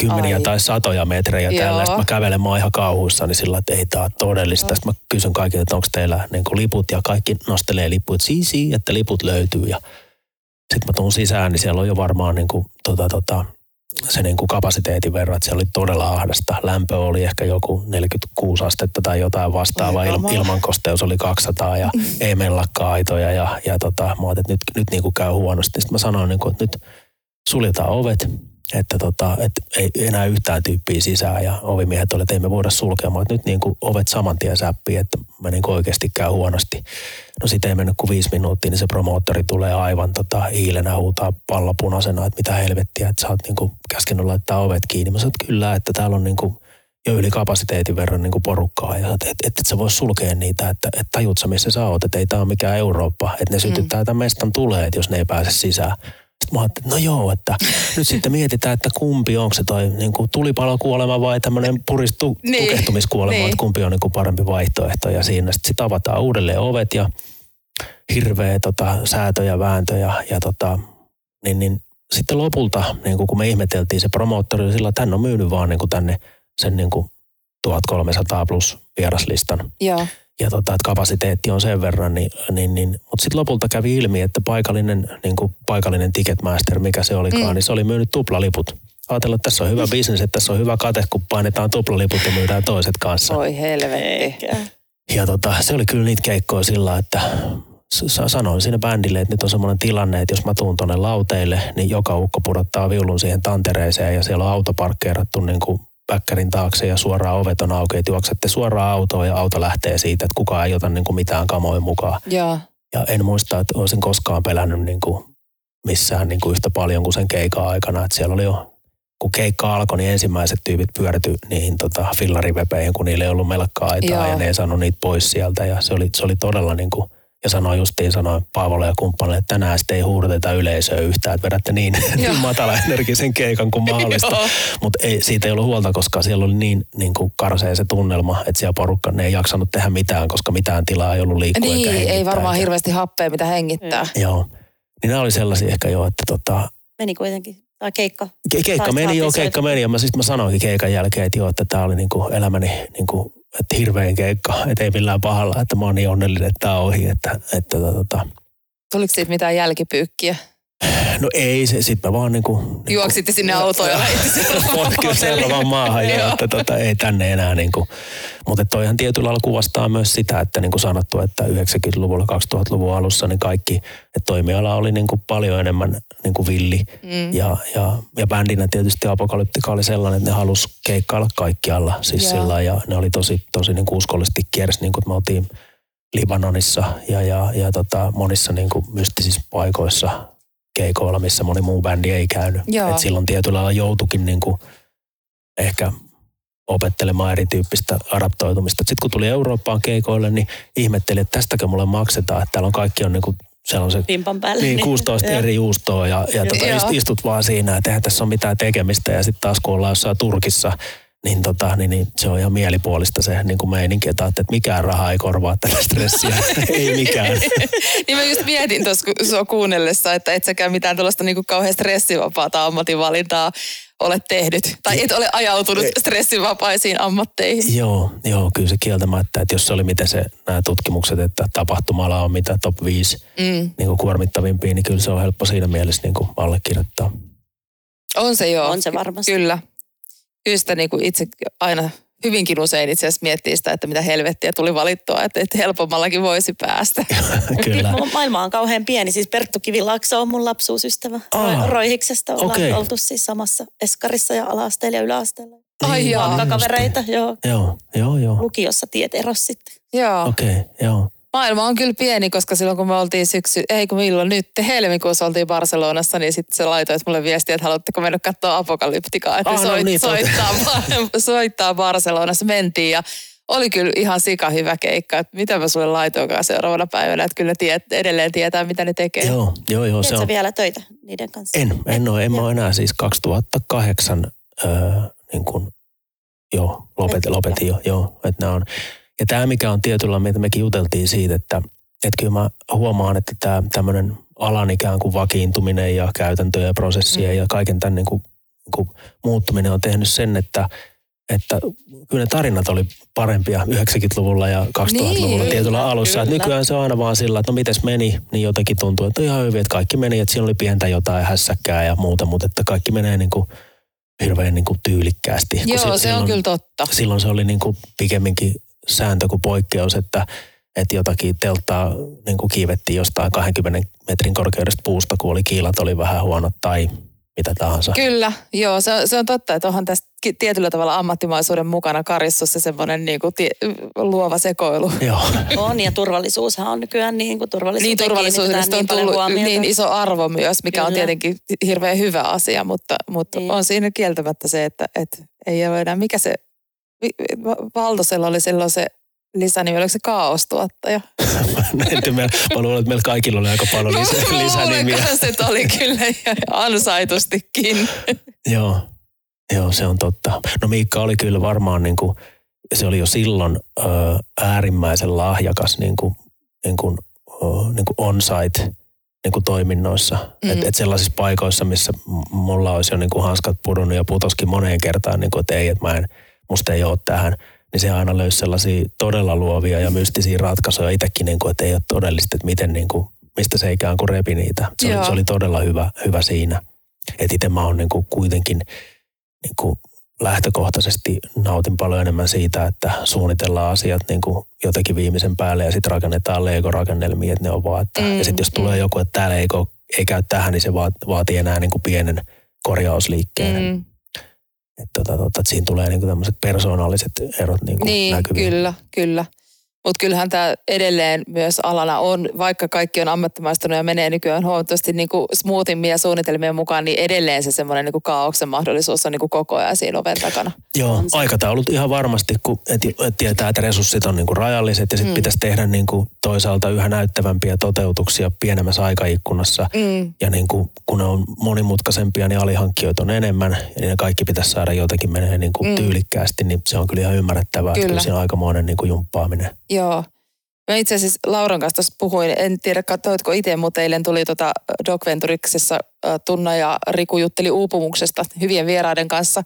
kymmeniä Ai. tai satoja metrejä Joo. tällä. Sitten mä kävelen, mä ihan kauhuissa, niin sillä että ei ole todellista. Sitten mä kysyn kaikille, että onko teillä niin kuin liput ja kaikki nostelee liput. Siisi, että liput löytyy ja sitten mä tuun sisään, niin siellä on jo varmaan niin kuin, tota, tota, se niin kuin kapasiteetin verran, että se oli todella ahdasta. Lämpö oli ehkä joku 46 astetta tai jotain vastaavaa. Il, ilmankosteus oli 200 ja [laughs] ei mellakka aitoja. Ja, ja tota, mä ajattelin, että nyt, nyt niin kuin käy huonosti. Sitten mä sanoin, niin kuin, että nyt suljetaan ovet, että, tota, että ei enää yhtään tyyppiä sisään ja ovimiehet oli, että ei me voida sulkea, että nyt niin kuin ovet saman tien säppii, että mä niin oikeasti käy huonosti. No sitten ei mennyt kuin viisi minuuttia, niin se promoottori tulee aivan tota, hiilenä huutaa pallopunaisena, että mitä helvettiä, että sä oot niin kuin käskenyt laittaa ovet kiinni. Mä sanoin, että kyllä, että täällä on niin kuin jo yli kapasiteetin verran niin kuin porukkaa ja että et, et, et sä vois sulkea niitä, että et tajut sä missä sä oot, että ei tää ole mikään Eurooppa, että ne sytyttää mm. tämän mestan tuleet, jos ne ei pääse sisään. Mä ajattelin, no joo, että nyt sitten mietitään, että kumpi onko se toi niin kuin tulipalokuolema vai tämmöinen puristu niin. tukehtumiskuolema, niin. että kumpi on niin kuin parempi vaihtoehto. Ja siinä sitten sit avataan uudelleen ovet ja hirveä tota, säätö ja vääntö ja, ja tota, niin, niin sitten lopulta, niin kuin kun me ihmeteltiin se promoottori, sillä että hän on myynyt vaan niin kuin tänne sen niin kuin 1300 plus vieraslistan. Joo ja tota, että kapasiteetti on sen verran, niin, niin, niin mutta sitten lopulta kävi ilmi, että paikallinen, niin kuin paikallinen Ticketmaster, mikä se olikaan, mm. niin se oli myynyt tuplaliput. Ajatellaan, että tässä on hyvä bisnes, että tässä on hyvä kate, kun painetaan tuplaliput ja myydään toiset kanssa. Oi helvetti. Ja tota, se oli kyllä niitä keikkoja sillä, että sanoin siinä bändille, että nyt on semmoinen tilanne, että jos mä tuun tonne lauteille, niin joka ukko pudottaa viulun siihen tantereeseen ja siellä on auto parkkeerattu niin kuin päkkärin taakse ja suoraan ovet on auki, että juoksette suoraan autoon ja auto lähtee siitä, että kukaan ei ota niin kuin mitään kamoja mukaan. Ja. ja en muista, että olisin koskaan pelännyt niin kuin missään niin kuin yhtä paljon kuin sen keikan aikana. Että siellä oli jo, kun keikka alkoi, niin ensimmäiset tyypit pyöräty niihin tota, fillarivepeihin, kun niillä ei ollut melkkaa aitaa ja ne ei saanut niitä pois sieltä. Ja se oli, se oli todella niin kuin, ja sanoi justiin, sanoi Paavolle ja kumppanille, että tänään sitten ei huudeta yleisöä yhtään, että vedätte niin, [laughs] niin matala energisen keikan kuin mahdollista. Mutta ei, siitä ei ollut huolta, koska siellä oli niin, niin kuin karsee se tunnelma, että siellä porukka ne ei jaksanut tehdä mitään, koska mitään tilaa ei ollut liikkua Niin, ei varmaan hirveästi happea, mitä hengittää. Mm. Joo. Niin nämä oli sellaisia ehkä jo, että tota... Meni kuitenkin tai keikka. Ke- keikka meni, joo, keikka meni. Ja mä, siis mä sanoinkin keikan jälkeen, että joo, että tämä oli niinku elämäni niinku että hirveän keikka, että ei millään pahalla, että mä oon niin onnellinen, että tämä on ohi. Että, että, tota, tota. Tuliko siitä mitään jälkipyykkiä? No ei, se, sit mä vaan niinku... niinku Juoksitte sinne autoon ja [laughs] Kyllä seuraavaan maahan jo, että tota, ei tänne enää niinku. Mutta toihan tietyllä lailla kuvastaa myös sitä, että niin kuin sanottu, että 90-luvulla, 2000-luvun alussa niin kaikki, että toimiala oli niin kuin paljon enemmän niin kuin villi. Mm. Ja, ja, ja bändinä tietysti Apokalyptika oli sellainen, että ne halusi keikkailla kaikkialla. Siis yeah. sillä, ja ne oli tosi, tosi niin kuin uskollisesti kiersi, niin kuin me oltiin Libanonissa ja, ja, ja tota, monissa niin kuin mystisissä paikoissa keikoilla, missä moni muu bändi ei käynyt. Et silloin tietyllä lailla joutukin niin kuin ehkä opettelemaan erityyppistä adaptoitumista. Sitten kun tuli Eurooppaan keikoille, niin ihmettelin, että tästäkö mulle maksetaan, että täällä on kaikki on niin kuin on se päälle, niin, 16 niin. eri juustoa ja, ja tota, istut vaan siinä, että eihän tässä ole mitään tekemistä. Ja sitten taas kun ollaan jossain Turkissa, niin, tota, niin, niin se on ihan mielipuolista se niin kuin meininki, että, että mikään raha ei korvaa tätä stressiä. [laughs] ei mikään. [laughs] niin mä just mietin tuossa sua kuunnellessa, että et säkään mitään tällaista niin kuin kauhean stressivapaata ammatinvalintaa ole tehnyt. Tai et ole ajautunut stressivapaisiin ammatteihin. Joo, joo, kyllä se kieltämättä, että jos se oli miten se nämä tutkimukset, että tapahtumala on mitä top 5 mm. niin kuin kuormittavimpia, niin kyllä se on helppo siinä mielessä niin kuin allekirjoittaa. On se joo. On se varmasti. Kyllä. Kyllä sitä niin kuin itse aina hyvinkin usein itse asiassa miettii sitä, että mitä helvettiä tuli valittua, että, että helpommallakin voisi päästä. [laughs] Kyllä. Maailma on kauhean pieni. Siis Perttu Kivilakso on mun lapsuusystävä. Aa, Roihiksesta ollaan okay. oltu siis samassa eskarissa ja ala-asteella ja yläasteella. Ai niin, joo. kavereita, joo. Joo, joo, joo. Lukiossa tiet eros sitten. Joo. Okei, okay, joo. Maailma on kyllä pieni, koska silloin kun me oltiin syksy, ei kun milloin nyt, helmikuussa oltiin Barcelonassa, niin sitten se laitoi mulle viestiä, että haluatteko mennä katsoa apokalyptikaa, että ah, soit, no niin, soittaa, [laughs] soittaa Barcelonassa. Mentiin ja oli kyllä ihan sika hyvä keikka, että mitä mä sulle laitoinkaan seuraavana päivänä, että kyllä ne tiet, edelleen tietää, mitä ne tekee. Joo, joo, joo. se on... vielä töitä niiden kanssa? En, en ole, en ole enää siis 2008 äh, niin kuin, joo, lopetin, lopetin jo, joo, että nämä on, ja tämä, mikä on tietyllä, mitä mekin juteltiin siitä, että, että kyllä mä huomaan, että tämä tämmöinen alan ikään kuin vakiintuminen ja käytäntöjä ja prosessia mm. ja kaiken tämän niin kuin, niin kuin muuttuminen on tehnyt sen, että, että kyllä ne tarinat oli parempia 90-luvulla ja 2000-luvulla niin, tietyllä alussa. Että nykyään se on aina vaan sillä, että no mites meni, niin jotenkin tuntuu, että ihan hyvin, että kaikki meni, että siinä oli pientä jotain hässäkkää ja muuta, mutta että kaikki menee niin kuin hirveän niin kuin tyylikkäästi. Joo, se silloin, on kyllä totta. Silloin se oli niin kuin pikemminkin sääntö kuin poikkeus, että, että jotakin telttaa niin kuin kiivettiin jostain 20 metrin korkeudesta puusta, kun oli kiilat oli vähän huonot tai mitä tahansa. Kyllä, joo, se, se on totta, että onhan tästä tietyllä tavalla ammattimaisuuden mukana karissossa semmoinen niin kuin tie, luova sekoilu. [laughs] Joo. On, ja turvallisuushan on nykyään niin kuin turvallisuus. Niin turvallisuudesta on tullut niin iso arvo myös, mikä Kyllä. on tietenkin hirveän hyvä asia, mutta, mutta niin. on siinä kieltämättä se, että, että ei ole enää, mikä se, Valtosella oli silloin se lisänimi, oliko se kaostuottaja? [laughs] en tiedä, mä luulen, että meillä kaikilla oli aika paljon lisä, no, lisänimiä. No, oli kyllä ansaitustikin. Joo, joo, se on totta. No Miikka oli kyllä varmaan niin kuin, se oli jo silloin ö, äärimmäisen lahjakas niin kuin, niin kuin, ö, niin kuin on-site niin kuin toiminnoissa. Mm. Että et sellaisissa paikoissa, missä mulla olisi jo niin kuin hanskat pudonnut ja putoskin moneen kertaan, niin kuin, että ei, että mä en, musta ei ole tähän – niin se aina löysi sellaisia todella luovia ja mystisiä ratkaisuja itsekin, niin kuin, että ei ole todellista, että miten, niin kuin, mistä se ikään kuin repi niitä. Se, oli, se oli todella hyvä, hyvä siinä. Että itse mä oon niin kuin kuitenkin niin kuin lähtökohtaisesti nautin paljon enemmän siitä, että suunnitellaan asiat niin kuin jotenkin viimeisen päälle ja sitten rakennetaan Lego-rakennelmia, että ne on vaan, että, mm, ja sitten jos mm. tulee joku, että täällä ei, ei käy tähän, niin se vaatii enää niin kuin pienen korjausliikkeen. Mm. Että tota, tota, et siinä tulee niinku tämmöiset persoonalliset erot niinku niin, näkyviin. kyllä, kyllä. Mutta kyllähän tämä edelleen myös alana on, vaikka kaikki on ammattimaistunut ja menee nykyään huomattavasti niin kuin smoothimmin ja suunnitelmien mukaan, niin edelleen se semmoinen niin kaauksen mahdollisuus on niin kuin koko ajan siinä oven takana. Joo, aikataulut ihan varmasti, kun et, et tietää, että resurssit on niin kuin rajalliset ja sitten mm. pitäisi tehdä niin kuin toisaalta yhä näyttävämpiä toteutuksia pienemmässä aikaikkunassa. Mm. Ja niin kuin, kun ne on monimutkaisempia, niin alihankkijoita on enemmän ja ne kaikki pitäisi saada jotenkin menee niin kuin mm. tyylikkäästi, niin se on kyllä ihan ymmärrettävää, kyllä. että kyllä siinä on aikamoinen niin kuin jumppaaminen. Joo. Mä itse asiassa Lauran kanssa tuossa puhuin, en tiedä katsoitko itse, mutta eilen tuli tota Doc Venturiksessa Tunna ja Riku jutteli uupumuksesta hyvien vieraiden kanssa.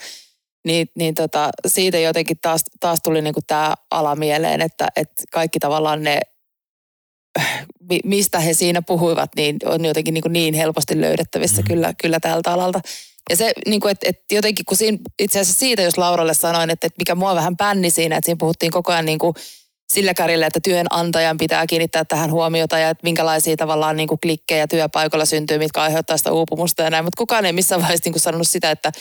Niin, niin tota, siitä jotenkin taas, taas tuli niinku tämä ala mieleen, että, että kaikki tavallaan ne, mistä he siinä puhuivat, niin on jotenkin niin, niin helposti löydettävissä mm. kyllä, kyllä tältä alalta. Ja se, niin kuin, että, että jotenkin kun siinä, itse asiassa siitä, jos Lauralle sanoin, että, että mikä mua vähän pänni siinä, että siinä puhuttiin koko ajan niin kuin sillä kärjellä, että työnantajan pitää kiinnittää tähän huomiota ja että minkälaisia tavallaan niin kuin klikkejä työpaikalla syntyy, mitkä aiheuttaa sitä uupumusta ja näin. Mutta kukaan ei missään vaiheessa niin kuin sanonut sitä, että,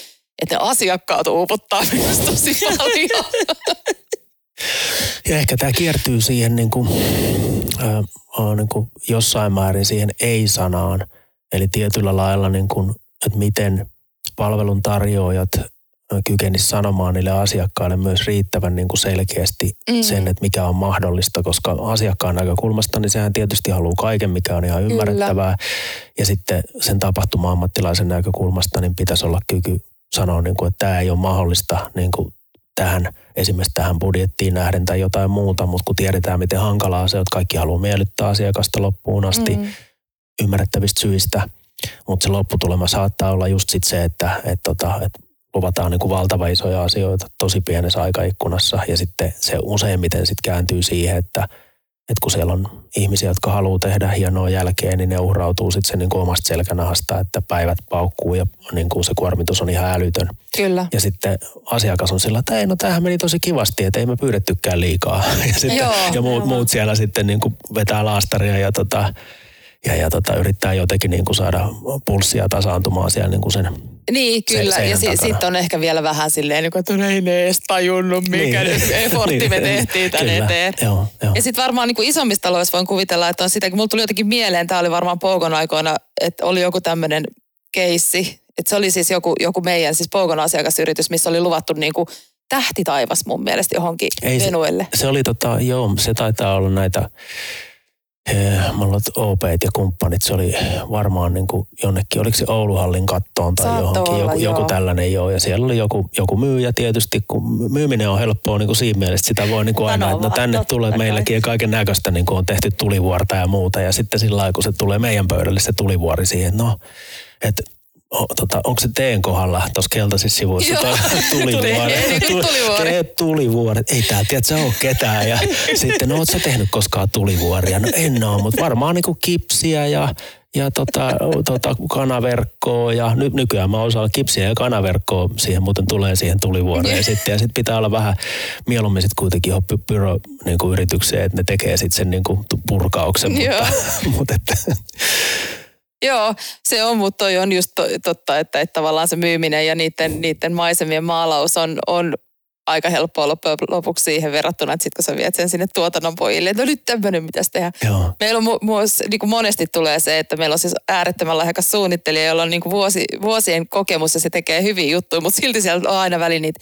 että ne asiakkaat uuputtaa myös tosi [laughs] paljon. Ja ehkä tämä kiertyy siihen niin kuin, äh, niin kuin jossain määrin siihen ei-sanaan. Eli tietyllä lailla, niin kuin, että miten palvelun tarjoajat kykenisi sanomaan niille asiakkaille myös riittävän niin kuin selkeästi mm. sen, että mikä on mahdollista, koska asiakkaan näkökulmasta niin sehän tietysti haluaa kaiken, mikä on ihan ymmärrettävää. Kyllä. Ja sitten sen tapahtuma-ammattilaisen näkökulmasta niin pitäisi olla kyky sanoa, niin kuin, että tämä ei ole mahdollista niin kuin tähän, esimerkiksi tähän budjettiin nähden tai jotain muuta, mutta kun tiedetään, miten hankalaa se on, että kaikki haluaa miellyttää asiakasta loppuun asti mm. ymmärrettävistä syistä, mutta se lopputulema saattaa olla just sit se, että et tota, et luvataan niin kuin valtava isoja asioita tosi pienessä aikaikkunassa ja sitten se useimmiten sitten kääntyy siihen, että, että kun siellä on ihmisiä, jotka haluaa tehdä hienoa jälkeen, niin ne uhrautuu sitten sen niin kuin omasta selkänahasta, että päivät paukkuu ja niin kuin se kuormitus on ihan älytön. Kyllä. Ja sitten asiakas on sillä, että ei, no tämähän meni tosi kivasti, että ei me pyydettykään liikaa. [laughs] Ja, sitten, Joo, ja muut, muut siellä sitten niin kuin vetää laastaria ja tota, ja, ja tota, yrittää jotenkin niin kuin saada pulssia tasaantumaan siellä niin kuin sen niin, kyllä. Se, ja si- sitten on ehkä vielä vähän silleen, niin että no ei ne edes tajunnut, mikä niin. effortti [laughs] niin. me tehtiin tänne kyllä. eteen. Joo, joo. Ja sitten varmaan niin kuin isommissa taloissa voin kuvitella, että on sitä, kun mulla tuli jotenkin mieleen, tämä oli varmaan Poukon aikoina, että oli joku tämmöinen keissi, että se oli siis joku, joku meidän, siis Poukon asiakasyritys, missä oli luvattu niin kuin tähti taivas mun mielestä johonkin Ei, venuelle. Se, se oli tota, joo, se taitaa olla näitä mulla OP ja kumppanit, se oli varmaan niin kuin jonnekin, oliko se Ouluhallin kattoon tai Saatto johonkin, olla, joku, joku tällainen joo. Ja siellä oli joku, joku myyjä tietysti, kun myyminen on helppoa niin kuin siinä mielessä, sitä voi niin kuin aina, että no tänne tulee meilläkin ja kaiken näköistä niin kuin on tehty tulivuorta ja muuta. Ja sitten sillä lailla, kun se tulee meidän pöydälle se tulivuori siihen, no, että o, tota, onko se teen kohdalla tuossa keltaisissa sivuissa Joo. tulivuoret? tulivuori. tulivuoret. Ei tää, sä ole ketään. Ja [laughs] sitten, no oot sä tehnyt koskaan tulivuoria? No en oo, mutta varmaan niinku kipsiä ja ja tota, tota, kanaverkkoa ja ny, nykyään mä osaan kipsiä ja kanaverkkoa, siihen muuten tulee siihen tulivuoreen sitten ja sitten pitää olla vähän mieluummin sitten kuitenkin ihan pyro niin kuin yritykseen, että ne tekee sitten sen niin kuin purkauksen, mutta, [laughs] mutta että, Joo, se on, mutta toi on just to, totta, että, että tavallaan se myyminen ja niiden, niiden maisemien maalaus on, on aika helppoa loppujen lopuksi siihen verrattuna, että sitten kun sä viet sen sinne tuotannon pojille, että no nyt tämmöinen mitäs tehdä. Joo. Meillä on mu- mu- niin kuin monesti tulee se, että meillä on siis äärettömän lahjakas suunnittelija, jolla on niin kuin vuosi, vuosien kokemus ja se tekee hyviä juttuja, mutta silti siellä on aina väliin niitä,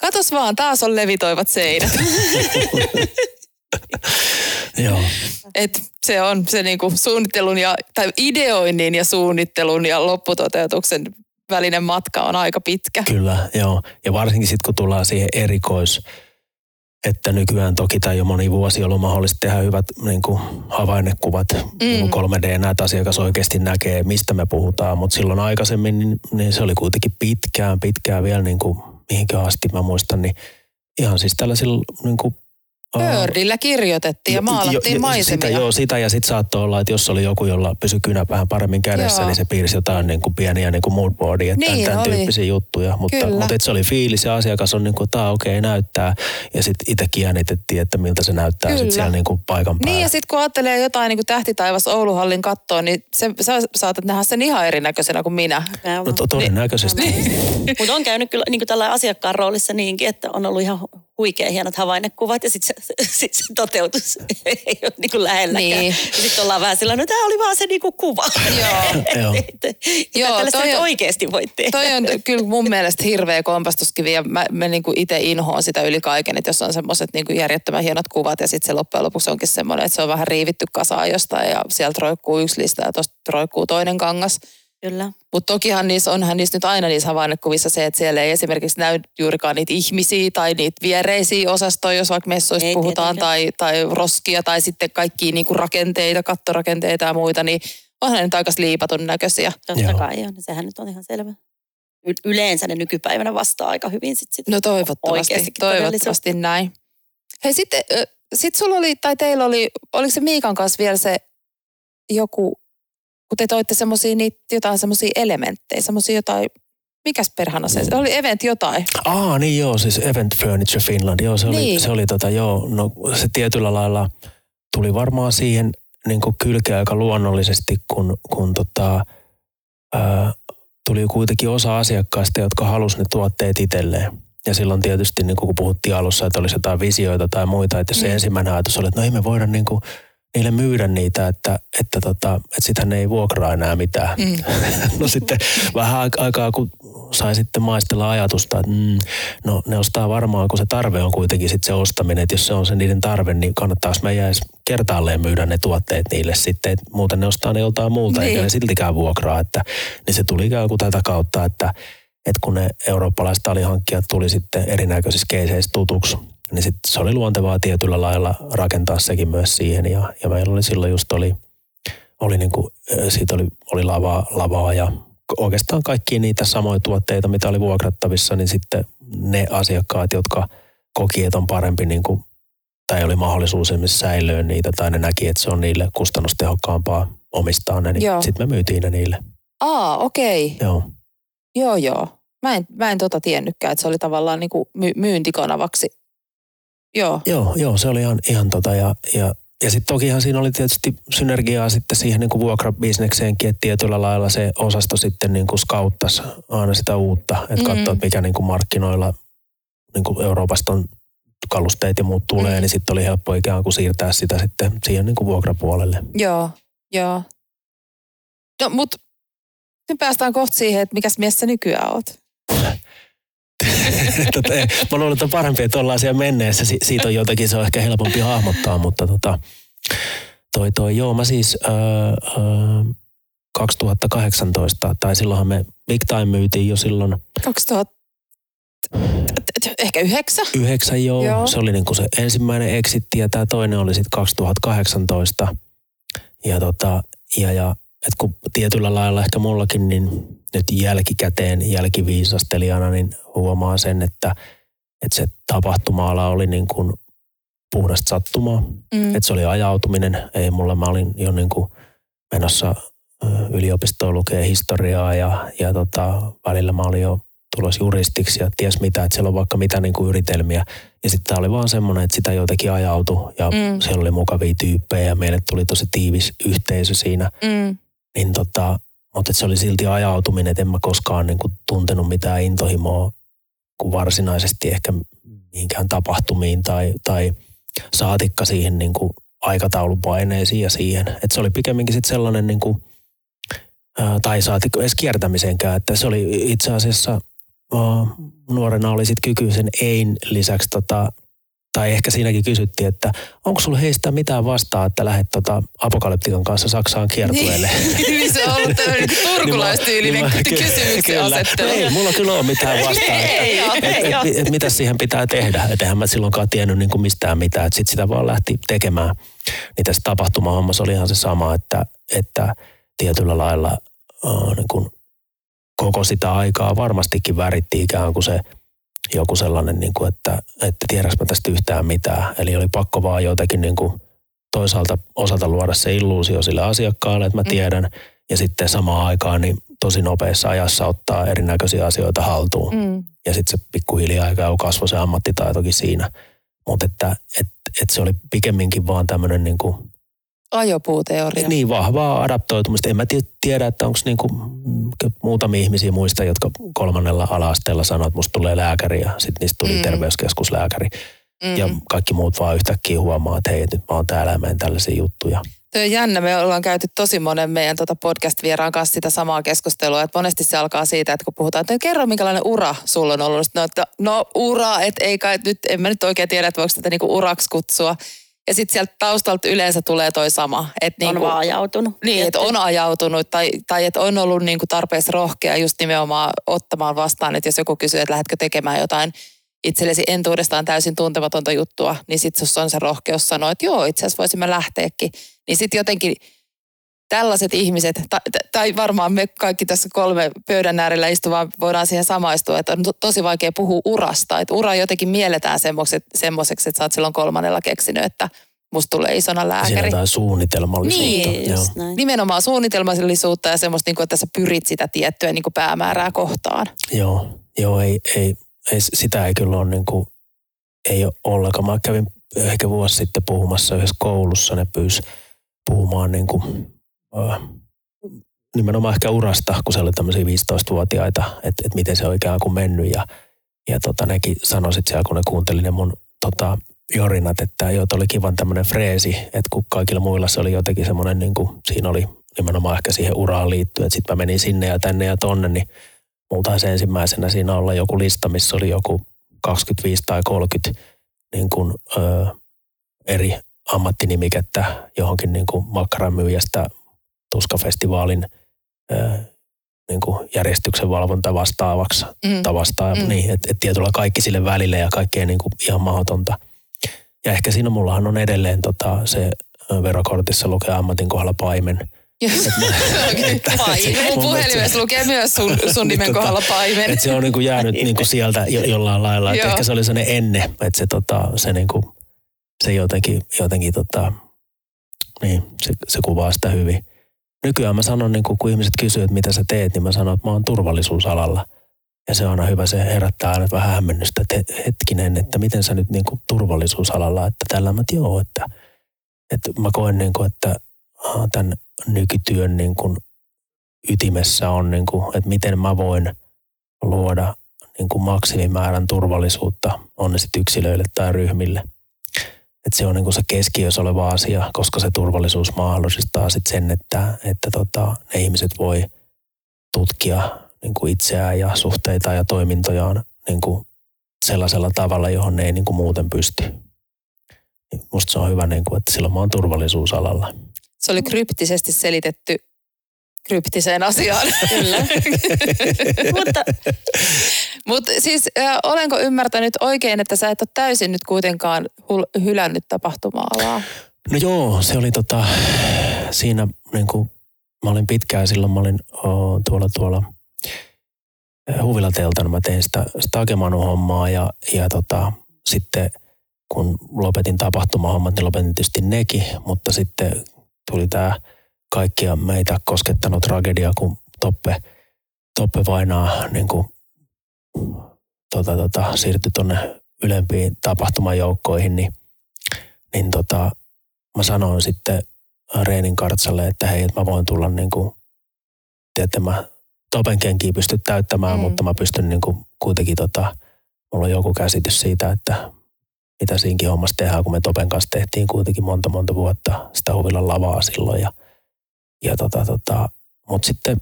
katos vaan, taas on levitoivat seinät. [laughs] [laughs] Joo. Et se on se niinku suunnittelun ja, tai ideoinnin ja suunnittelun ja lopputoteutuksen välinen matka on aika pitkä. Kyllä, joo. Ja varsinkin sitten kun tullaan siihen erikois, että nykyään toki tai jo moni vuosi ollut mahdollista tehdä hyvät niin kuin havainnekuvat, mm. niin 3D, näitä asiakas oikeasti näkee, mistä me puhutaan, mutta silloin aikaisemmin niin, niin se oli kuitenkin pitkään, pitkään vielä niin kuin mihinkä asti mä muistan, niin ihan siis tällaisilla niin kuin Pördillä kirjoitettiin ja maalattiin jo, maisemia. Sitä, joo, sitä ja sitten saattoi olla, että jos oli joku, jolla pysyi kynä vähän paremmin kädessä, joo. niin se piirsi jotain niin kuin pieniä niin kuin moodboardia, että niin, tämän, tyyppisiä juttuja. Mutta, mutta et se oli fiilis ja asiakas on niin kuin, että okei, okay, näyttää. Ja sitten itsekin jännitettiin, että miltä se näyttää sitten siellä niin kuin paikan päällä. Niin ja sitten kun ajattelee jotain niin kuin tähtitaivas Ouluhallin kattoon, niin se, sä saatat nähdä sen ihan erinäköisenä kuin minä. No to, todennäköisesti. Niin. [laughs] mutta on käynyt kyllä niin kuin tällä asiakkaan roolissa niinkin, että on ollut ihan huikea hienot havainnekuvat ja sitten se, [laughs] sit se toteutus ei ole niin kuin lähelläkään. Niin. sitten ollaan vähän sillä no tämä oli vaan se niin kuin kuva. Joo. [laughs] Joo, toi on, oikeasti voit tehdä. Toi on kyllä mun mielestä hirveä kompastuskivi ja mä, mä niin kuin itse inhoon sitä yli kaiken, että jos on semmoiset niin järjettömän hienot kuvat ja sitten se loppujen lopuksi onkin semmoinen, että se on vähän riivitty kasaan jostain ja sieltä roikkuu yksi lista ja tuosta roikkuu toinen kangas. Kyllä. Mutta tokihan niissä, onhan niissä nyt aina niissä havainnekuvissa se, että siellä ei esimerkiksi näy juurikaan niitä ihmisiä tai niitä viereisiä osastoja, jos vaikka messuista ei, puhutaan, tai, tai roskia tai sitten kaikkia niinku rakenteita, kattorakenteita ja muita, niin onhan ne nyt aika liipatun näköisiä. Totta Joo. kai on, sehän nyt on ihan selvä. Y- yleensä ne nykypäivänä vastaa aika hyvin sit sitä No toivottavasti, toivottavasti näin. Hei sitten, sit sulla oli, tai teillä oli, oliko se Miikan kanssa vielä se joku kun te toitte semmoisia jotain semmoisia elementtejä, semmoisia jotain, mikäs perhana se, oli event jotain. Aa, niin joo, siis Event Furniture Finland, joo, se oli, niin. se oli tota, joo, no se tietyllä lailla tuli varmaan siihen niin kylkeä aika luonnollisesti, kun, kun tota, ää, tuli kuitenkin osa asiakkaista, jotka halusivat ne tuotteet itselleen. Ja silloin tietysti, niin kun puhuttiin alussa, että olisi jotain visioita tai muita, että jos se mm. ensimmäinen ajatus oli, että no ei me voida niin kuin, niille myydä niitä, että, että, tota, että sitähän ei vuokraa enää mitään. Mm. [laughs] no sitten vähän aikaa, kun sai sitten maistella ajatusta, että mm, no ne ostaa varmaan, kun se tarve on kuitenkin sitten se ostaminen, että jos se on se niiden tarve, niin kannattaisi meidän edes kertaalleen myydä ne tuotteet niille sitten, että muuten ne ostaa ne joltain muulta, niin. eikä ne siltikään vuokraa, että niin se tuli ikään kuin tätä kautta, että, että kun ne eurooppalaiset alihankkijat tuli sitten erinäköisissä keiseissä tutuksi, niin sit se oli luontevaa tietyllä lailla rakentaa sekin myös siihen. Ja, ja meillä oli silloin just oli, oli niin kuin, siitä oli, oli lavaa, lavaa ja oikeastaan kaikki niitä samoja tuotteita, mitä oli vuokrattavissa, niin sitten ne asiakkaat, jotka koki, että on parempi niin kuin, tai oli mahdollisuus esimerkiksi säilöä niitä, tai ne näki, että se on niille kustannustehokkaampaa omistaa ne, niin sitten me myytiin ne niille. Aa, okei. Okay. Joo. Joo, joo. Mä en, mä en tota tiennytkään, että se oli tavallaan niin kuin my, myyntikanavaksi Joo. Joo, joo se oli ihan, ihan tota ja, ja ja sitten tokihan siinä oli tietysti synergiaa sitten siihen niin kuin vuokrabisnekseenkin, että tietyllä lailla se osasto sitten niin kuin skauttasi aina sitä uutta, että mm-hmm. katsoi, että mikä niin kuin markkinoilla niin kuin Euroopasta on kalusteet ja muut tulee, mm-hmm. niin sitten oli helppo ikään kuin siirtää sitä sitten siihen niin kuin vuokrapuolelle. Joo, joo. No mut nyt päästään kohta siihen, että mikäs mies sä nykyään oot? [laughs] tota, mä luulen, että on parempi, että ollaan siellä menneessä. Si- siitä on jotakin, se on ehkä helpompi hahmottaa, mutta tota, toi, toi, joo, mä siis öö, öö, 2018, tai silloinhan me Big Time myytiin jo silloin. 2000, ehkä yhdeksän? Yhdeksän, joo. joo. Se oli niinku se ensimmäinen exitti ja tämä toinen oli sitten 2018. Ja, tota, ja, ja et kun tietyllä lailla ehkä mullakin, niin nyt jälkikäteen jälkiviisastelijana, niin huomaa sen, että, että se tapahtuma oli niin kuin puhdasta sattumaa. Mm. Että se oli ajautuminen. Ei mulla, mä olin jo niin kuin menossa yliopistoon lukee historiaa ja, ja tota, välillä mä olin jo tulos juristiksi ja ties mitä, että siellä on vaikka mitä niin kuin yritelmiä. Ja sitten tämä oli vaan semmoinen, että sitä jotenkin ajautui ja mm. siellä oli mukavia tyyppejä ja meille tuli tosi tiivis yhteisö siinä. Mm. Niin tota, mutta se oli silti ajautuminen, että en mä koskaan niin kuin tuntenut mitään intohimoa kuin varsinaisesti ehkä mihinkään tapahtumiin tai, tai saatikka siihen niin kuin aikataulupaineisiin ja siihen. Että se oli pikemminkin sitten sellainen niin kuin, tai saatikko edes kiertämisenkään, että se oli itse asiassa nuorena oli sitten kyky sen ein lisäksi tota, tai ehkä siinäkin kysyttiin, että onko sulla heistä mitään vastaa, että lähdet tota apokalyptikan kanssa Saksaan kiertueelle. Niin, [laughs] se on ollut tämmöinen niin turkulaistyylinen niin kysymyksen asettelu. Ei, mulla kyllä ole mitään vastaa. ei, että, et, et, et, mitä siihen pitää tehdä. Että eihän mä silloinkaan tiennyt niin kuin mistään mitään. Että sit sitä vaan lähti tekemään. Niin tässä tapahtumahommassa oli ihan se sama, että, että tietyllä lailla uh, niin kuin koko sitä aikaa varmastikin väritti ikään kuin se joku sellainen, niin kuin, että, että tiedäks mä tästä yhtään mitään. Eli oli pakko vaan jotenkin niin kuin toisaalta osata luoda se illuusio sille asiakkaalle, että mä mm. tiedän, mm. ja sitten samaan aikaan niin tosi nopeassa ajassa ottaa erinäköisiä asioita haltuun. Mm. Ja sitten se pikkuhiljaa käy kasvoi se ammattitaitokin siinä. Mutta että et, et se oli pikemminkin vaan tämmöinen niin kuin Ajopuuteoria. Niin, vahvaa adaptoitumista. En mä tiedä, että onko niinku muutamia ihmisiä muista, jotka kolmannella ala-asteella sanoo, että musta tulee lääkäri ja sitten niistä tuli mm. terveyskeskuslääkäri. Mm. Ja kaikki muut vaan yhtäkkiä huomaa, että hei, nyt mä oon täällä ja menen tällaisia juttuja. Tuo on jännä. Me ollaan käyty tosi monen meidän tuota podcast-vieraan kanssa sitä samaa keskustelua. Että monesti se alkaa siitä, että kun puhutaan, että kerro minkälainen ura sulla on ollut. No, että, no ura, että ei kai nyt, en mä nyt oikein tiedä, että voiko tätä niinku uraksi kutsua. Ja sitten sieltä taustalta yleensä tulee toi sama. Että on niinku, vaan ajautunut. Niin, että on ajautunut tai, tai että on ollut niinku tarpeeksi rohkea just nimenomaan ottamaan vastaan. Että jos joku kysyy, että lähdetkö tekemään jotain itsellesi entuudestaan täysin tuntematonta juttua, niin sitten on se rohkeus sanoa, että joo, itse asiassa voisimme lähteäkin. Niin sitten jotenkin tällaiset ihmiset, tai, tai varmaan me kaikki tässä kolme pöydän äärellä istuvaa voidaan siihen samaistua, että on tosi vaikea puhua urasta. Että ura jotenkin mielletään semmoiseksi, että sä oot silloin kolmannella keksinyt, että musta tulee isona lääkäri. Siinä jotain suunnitelmallisuutta. Niin, Joo. Näin. nimenomaan suunnitelmallisuutta ja semmoista, niin kuin, että sä pyrit sitä tiettyä niin kuin päämäärää kohtaan. Joo, Joo ei, ei, ei, sitä ei kyllä ole, niin kuin, ei ole ollenkaan. Mä kävin ehkä vuosi sitten puhumassa yhdessä koulussa, ne pyysi puhumaan niin kuin nimenomaan ehkä urasta, kun se oli tämmöisiä 15-vuotiaita, että, että miten se on ikään kuin mennyt. Ja, ja tota, nekin sanoisit siellä, kun ne kuunteli ne mun tota, jorinat, että joo, oli kivan tämmöinen freesi, että kun kaikilla muilla se oli jotenkin semmoinen, niin kuin, siinä oli nimenomaan ehkä siihen uraan liittyen, että sitten mä menin sinne ja tänne ja tonne, niin multa se ensimmäisenä siinä olla joku lista, missä oli joku 25 tai 30 niin kuin, ö, eri ammattinimikettä johonkin niin kuin makkaramyyjästä Tuskafestivaalin ää, niin kuin järjestyksen valvonta vastaavaksi mm. tavasta. Mm. Niin, että et tietyllä kaikki sille välille ja kaikkea niin kuin ihan mahdotonta. Ja ehkä siinä mullahan on edelleen tota, se verokortissa lukee ammatin kohdalla paimen. [laughs] [laughs] Mun puhelimessa lukee myös sun, sun nimen tota, kohdalla paimen. Et se on niinku jäänyt niinku sieltä jo, jollain lailla. Et ehkä se oli sellainen enne, että se, tota, se, niinku, se jotenkin, jotenkin tota, niin, se, se kuvaa sitä hyvin nykyään mä sanon, niin kun ihmiset kysyvät, että mitä sä teet, niin mä sanon, että mä oon turvallisuusalalla. Ja se on aina hyvä, se herättää aina vähän hämmennystä, että hetkinen, että miten sä nyt niin kuin turvallisuusalalla, että tällä mä joo, että, että mä koen niin kuin, että tämän nykytyön niin kuin ytimessä on, niin kuin, että miten mä voin luoda niin kuin maksimimäärän turvallisuutta, on ne sitten yksilöille tai ryhmille – että se on niin kuin se keskiössä oleva asia, koska se turvallisuus mahdollistaa sit sen, että, että tota, ne ihmiset voi tutkia niin kuin itseään ja suhteita ja toimintojaan niin kuin sellaisella tavalla, johon ne ei niin kuin muuten pysty. Niin musta se on hyvä, niin kuin, että silloin mä oon turvallisuusalalla. Se oli kryptisesti selitetty kryptiseen asiaan. Kyllä. [laughs] Mutta Mutta siis äh, olenko ymmärtänyt oikein, että sä et ole täysin nyt kuitenkaan hul- hylännyt tapahtuma-alaa? No joo, se oli tota, siinä niin kuin, mä olin pitkään silloin, mä olin oh, tuolla tuolla huvilateltana, mä tein sitä, sitä hommaa ja, ja tota, sitten kun lopetin tapahtumahommat, niin lopetin tietysti nekin, mutta sitten tuli tämä kaikkia meitä koskettanut tragedia, kun Toppe, Toppe Vainaa niin kuin, tota, tota, siirtyi tuonne ylempiin tapahtumajoukkoihin, niin, niin tota, mä sanoin sitten Reenin kartsalle, että hei, että mä voin tulla niin kuin, tiedätte, mä Topen kenkiä pysty täyttämään, mm. mutta mä pystyn niin kuin, kuitenkin, tota, mulla on joku käsitys siitä, että mitä siinkin hommassa tehdään, kun me Topen kanssa tehtiin kuitenkin monta monta vuotta sitä huvilan lavaa silloin. Ja, ja tota, tota, mutta sitten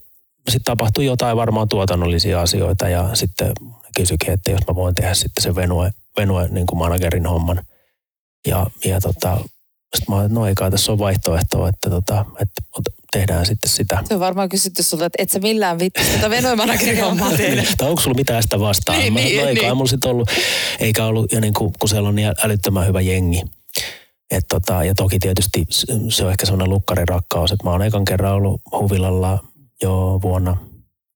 sit tapahtui jotain varmaan tuotannollisia asioita ja sitten kysyikin, että jos mä voin tehdä sitten se Venue, Venue niin kuin managerin homman. Ja, ja tota, sitten mä no ei kai tässä ole vaihtoehtoa, että, tota, että tehdään sitten sitä. Se on varmaan kysytty sulta, että et sä millään vittu tätä Venue managerin [laughs] hommaa tehdä. tai onko sulla mitään sitä vastaan? Niin, mä, niin, no ei niin. mulla sitten ollut, eikä ollut, ja niin kuin, kun siellä on niin älyttömän hyvä jengi. Et tota, ja toki tietysti se on ehkä sellainen lukkarirakkaus, että mä oon ekan kerran ollut huvilalla jo vuonna,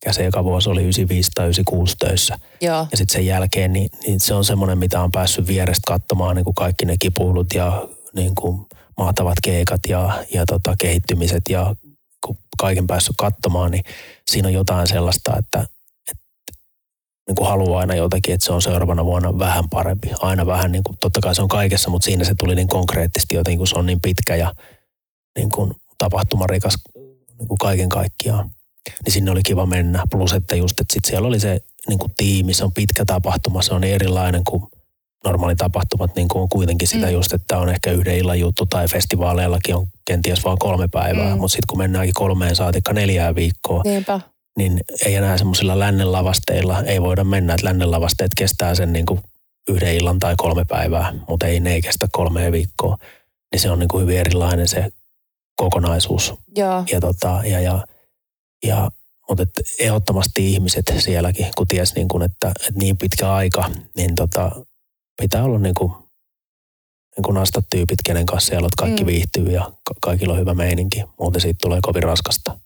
ja se eka vuosi oli 95 tai 96 töissä. Joo. Ja sitten sen jälkeen, niin, niin se on semmoinen, mitä on päässyt vierestä katsomaan niin kuin kaikki ne kipuilut ja niin kuin mahtavat keikat ja, ja tota, kehittymiset ja kun kaiken päässyt katsomaan, niin siinä on jotain sellaista, että, että niin kuin haluaa aina jotakin, että se on seuraavana vuonna vähän parempi. Aina vähän, niin kuin, totta kai se on kaikessa, mutta siinä se tuli niin konkreettisesti jotenkin, kun se on niin pitkä ja niin kuin tapahtumarikas niin kuin kaiken kaikkiaan. Niin sinne oli kiva mennä. Plus, että just, että sit siellä oli se niin kuin tiimi, se on pitkä tapahtuma, se on niin erilainen kuin normaali tapahtumat niin kuin on kuitenkin sitä mm. just, että on ehkä yhden illan juttu tai festivaaleillakin on kenties vain kolme päivää, mm. mutta sitten kun mennäänkin kolmeen saatikka neljää viikkoa, Niinpä. niin ei enää semmoisilla lännenlavasteilla, ei voida mennä, että lännenlavasteet kestää sen niin kuin yhden illan tai kolme päivää, mutta ei ne ei kestä kolmea viikkoa. Niin se on niin kuin hyvin erilainen se kokonaisuus. Joo. Ja, tota, ja, ja, ja mutta et ehdottomasti ihmiset sielläkin, kun ties niin kuin, että, että niin pitkä aika, niin tota, pitää olla niin kuin, niin kuin nastat tyypit, kenen kanssa siellä olet, kaikki mm. viihtyy ja ka- kaikilla on hyvä meininki. Muuten siitä tulee kovin raskasta.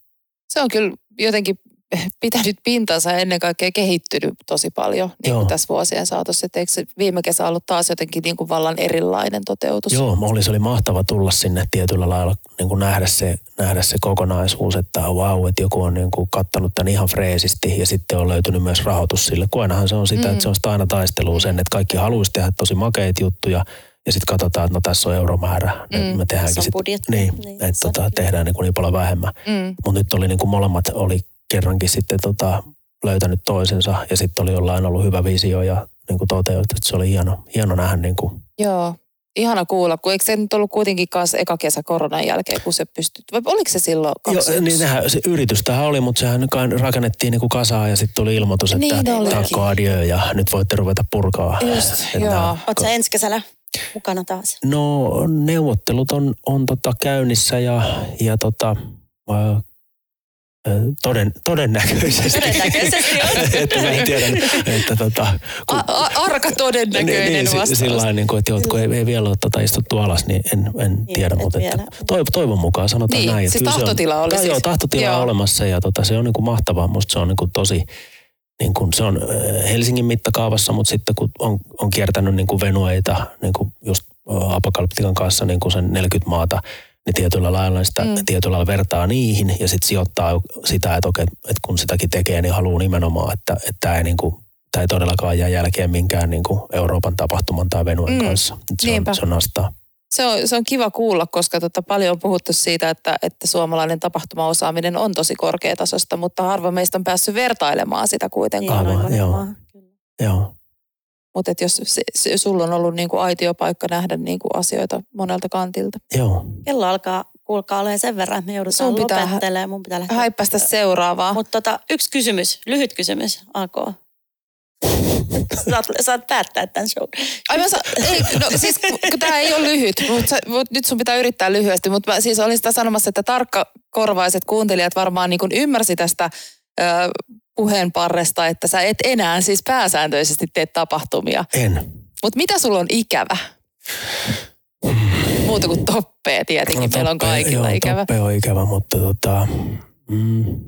Se on kyllä jotenkin [laughs] pitänyt pintansa ja ennen kaikkea kehittynyt tosi paljon niin kuin tässä vuosien saatossa. Että eikö se viime kesä ollut taas jotenkin niin kuin vallan erilainen toteutus? Joo, oli, se oli mahtava tulla sinne tietyllä lailla niin kuin nähdä, se, nähdä se kokonaisuus, että wow, että joku on niin kuin kattanut tämän ihan freesisti ja sitten on löytynyt myös rahoitus sille. Kun ainahan se on sitä, Mm. mm. että se on sitä aina taistelua sen, että kaikki haluaisi tehdä tosi makeita juttuja ja sitten katsotaan, että no tässä on euromäärä, Mm. mm. me tehdäänkin sit, budjetti. niin, Niin, että tota, tehdään niin, kuin niin paljon vähemmän. Mm. Mutta nyt oli niin kuin molemmat oli kerrankin sitten tota, löytänyt toisensa ja sitten oli jollain ollut hyvä visio ja niin kuin toteutettu. Se oli hieno, hieno nähdä niin kuin Joo. Ihana kuulla, kun eikö se nyt ollut kuitenkin kanssa eka kesä koronan jälkeen, kun se pystyt, vai oliko se silloin Joo, 21? niin nehän, se yritys tähän oli, mutta sehän rakennettiin niinku kasaan ja sitten tuli ilmoitus, että Niin takko adieu ja nyt voitte ruveta purkaa. Just, Että- joo. Oot sä ensi kesällä mukana taas? No neuvottelut on, on tota käynnissä ja, ja tota, toden, todennäköisesti. Todennäköisesti on. [laughs] että mä en tiedä, että tota, kun, A- a- arka todennäköinen niin, si- vastaus. sillä niin kuin, että joo, kun ei, ei vielä ole tota istuttu alas, niin en, en tiedä, et mutta että toiv, toivon mukaan sanotaan Niin, näin. että siis kyllä se on- tahtotila oli siis. Joo, tahtotila Joo. on olemassa ja tota, se on niin kuin mahtavaa. Musta se on niin kuin tosi, niin kuin, se on Helsingin mittakaavassa, mutta sitten kun on, on kiertänyt niin kuin venueita, niin kuin just Apokalyptikan kanssa niin kuin sen 40 maata, niin tietyllä lailla sitä Mm. tietyllä lailla vertaa niihin ja sitten sijoittaa sitä, että, okei, että kun sitäkin tekee, niin haluaa nimenomaan, että, että tämä ei, niin kuin, tämä ei todellakaan jää jälkeen minkään niin kuin Euroopan tapahtuman tai venuen Mm. kanssa. Se, Niinpä. on, se on nastaa. Se on, se on kiva kuulla, koska tota, paljon on puhuttu siitä, että, että suomalainen tapahtumaosaaminen on tosi korkeatasosta, mutta harva meistä on päässyt vertailemaan sitä kuitenkaan. Aivan, aivan, joo. Kyllä. Joo. Mutta et jos se, se, sulla on ollut niinku aitiopaikka nähdä niinku asioita monelta kantilta. Joo. Kello alkaa, kuulkaa olemaan sen verran, että me joudutaan Sun pitää lopettelemaan. Mun pitää lähteä. Häippästä seuraavaa. Mutta tota, yksi kysymys, lyhyt kysymys, AK. saat, saat päättää tämän show. Ai mä sa- ei, no siis kun tämä ei ole lyhyt, mutta mut nyt sun pitää yrittää lyhyesti. Mutta mä siis olin sitä sanomassa, että tarkkakorvaiset kuuntelijat varmaan niin ymmärsi tästä ö, puheenparresta, että sä et enää siis pääsääntöisesti tee tapahtumia. En. Mutta mitä sulla on ikävä? Muuta kuin toppee tietenkin, meillä on toppe- kaikilla joo, ikävä. Toppe on ikävä, mutta tota, mm,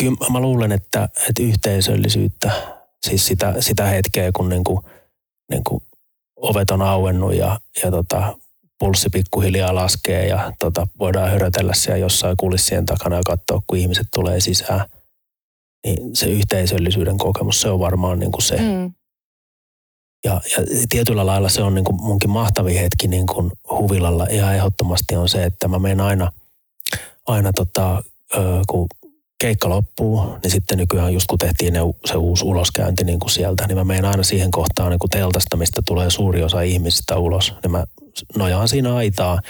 kyllä mä luulen, että, että yhteisöllisyyttä, siis sitä, sitä hetkeä, kun niinku, niinku ovet on auennut ja, ja tota, pulssi pikkuhiljaa laskee ja tota, voidaan hörötellä siellä jossain kulissien takana ja katsoa, kun ihmiset tulee sisään. Niin se yhteisöllisyyden kokemus, se on varmaan niin kuin se. Mm. Ja, ja tietyllä lailla se on niin kuin munkin mahtavi hetki niin kuin huvilalla ihan ehdottomasti on se, että mä menen aina, aina tota, kun keikka loppuu, niin sitten nykyään just kun tehtiin ne, se uusi uloskäynti niin kuin sieltä, niin mä menen aina siihen kohtaan niin kuin teltasta, mistä tulee suuri osa ihmisistä ulos. Niin mä nojaan siinä aitaa,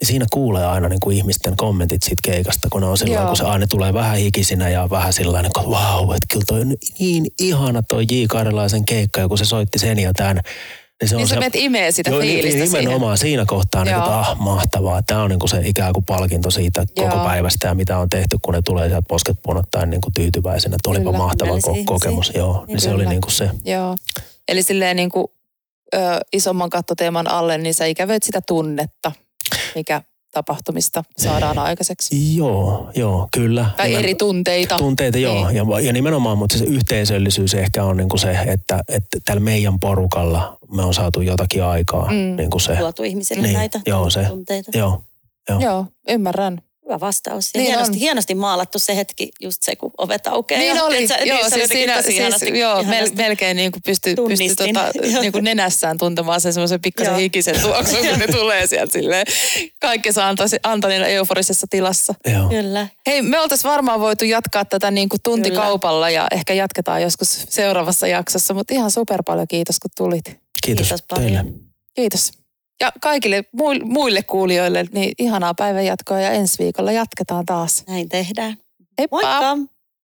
niin siinä kuulee aina niin kuin ihmisten kommentit siitä keikasta, kun ne on sillä kun se aina tulee vähän hikisinä ja vähän sillä että vau, wow, että kyllä toi on niin ihana toi J. Karjalaisen keikka, ja kun se soitti sen ja tämän, niin, se on niin se, sä menet imee sitä joo, niin, fiilistä niin, Nimenomaan siihen. siinä kohtaa, niin kuin, ah, mahtavaa. Tämä on niin kuin se ikään kuin palkinto siitä joo. koko päivästä ja mitä on tehty, kun ne tulee sieltä posket punottaen niin kuin tyytyväisenä. Että olipa mahtava ko- kokemus. Siihen. Joo, niin, niin se oli niin kuin se. Joo. Eli silleen niin kuin, ö, isomman kattoteeman alle, niin sä ikävöit sitä tunnetta, mikä tapahtumista saadaan aikaiseksi. Joo, joo, kyllä. Tai Nimen, eri tunteita. Tunteita, joo. Niin. Ja, ja nimenomaan, mutta se yhteisöllisyys ehkä on niin kuin se, että, että tällä meidän porukalla me on saatu jotakin aikaa. Mm. Niin kuin se. Tuotu ihmisille niin, näitä joo, se, tunteita. Joo, joo. Joo, ymmärrän. Hyvä vastaus. Ja niin hienosti, hienosti maalattu se hetki, just se, kun ovet aukeaa. Niin oli, niin, joo, niin, siis siinä, siis, ihanasti, joo ihanasti. melkein niin kuin pystyi, pystyi tota, [laughs] niin kuin nenässään tuntemaan sen semmoisen pikkasen hikisen tuoksun, kun ne tulee sieltä silleen kaikessa Antonina euforisessa tilassa. Joo. Kyllä. Hei, me oltaisiin varmaan voitu jatkaa tätä niin kuin tuntikaupalla ja ehkä jatketaan joskus seuraavassa jaksossa, mutta ihan super paljon kiitos, kun tulit. Kiitos, kiitos teille. Kiitos. Ja kaikille muille kuulijoille niin ihanaa päivänjatkoa ja ensi viikolla jatketaan taas. Näin tehdään. Heippa! Moikka!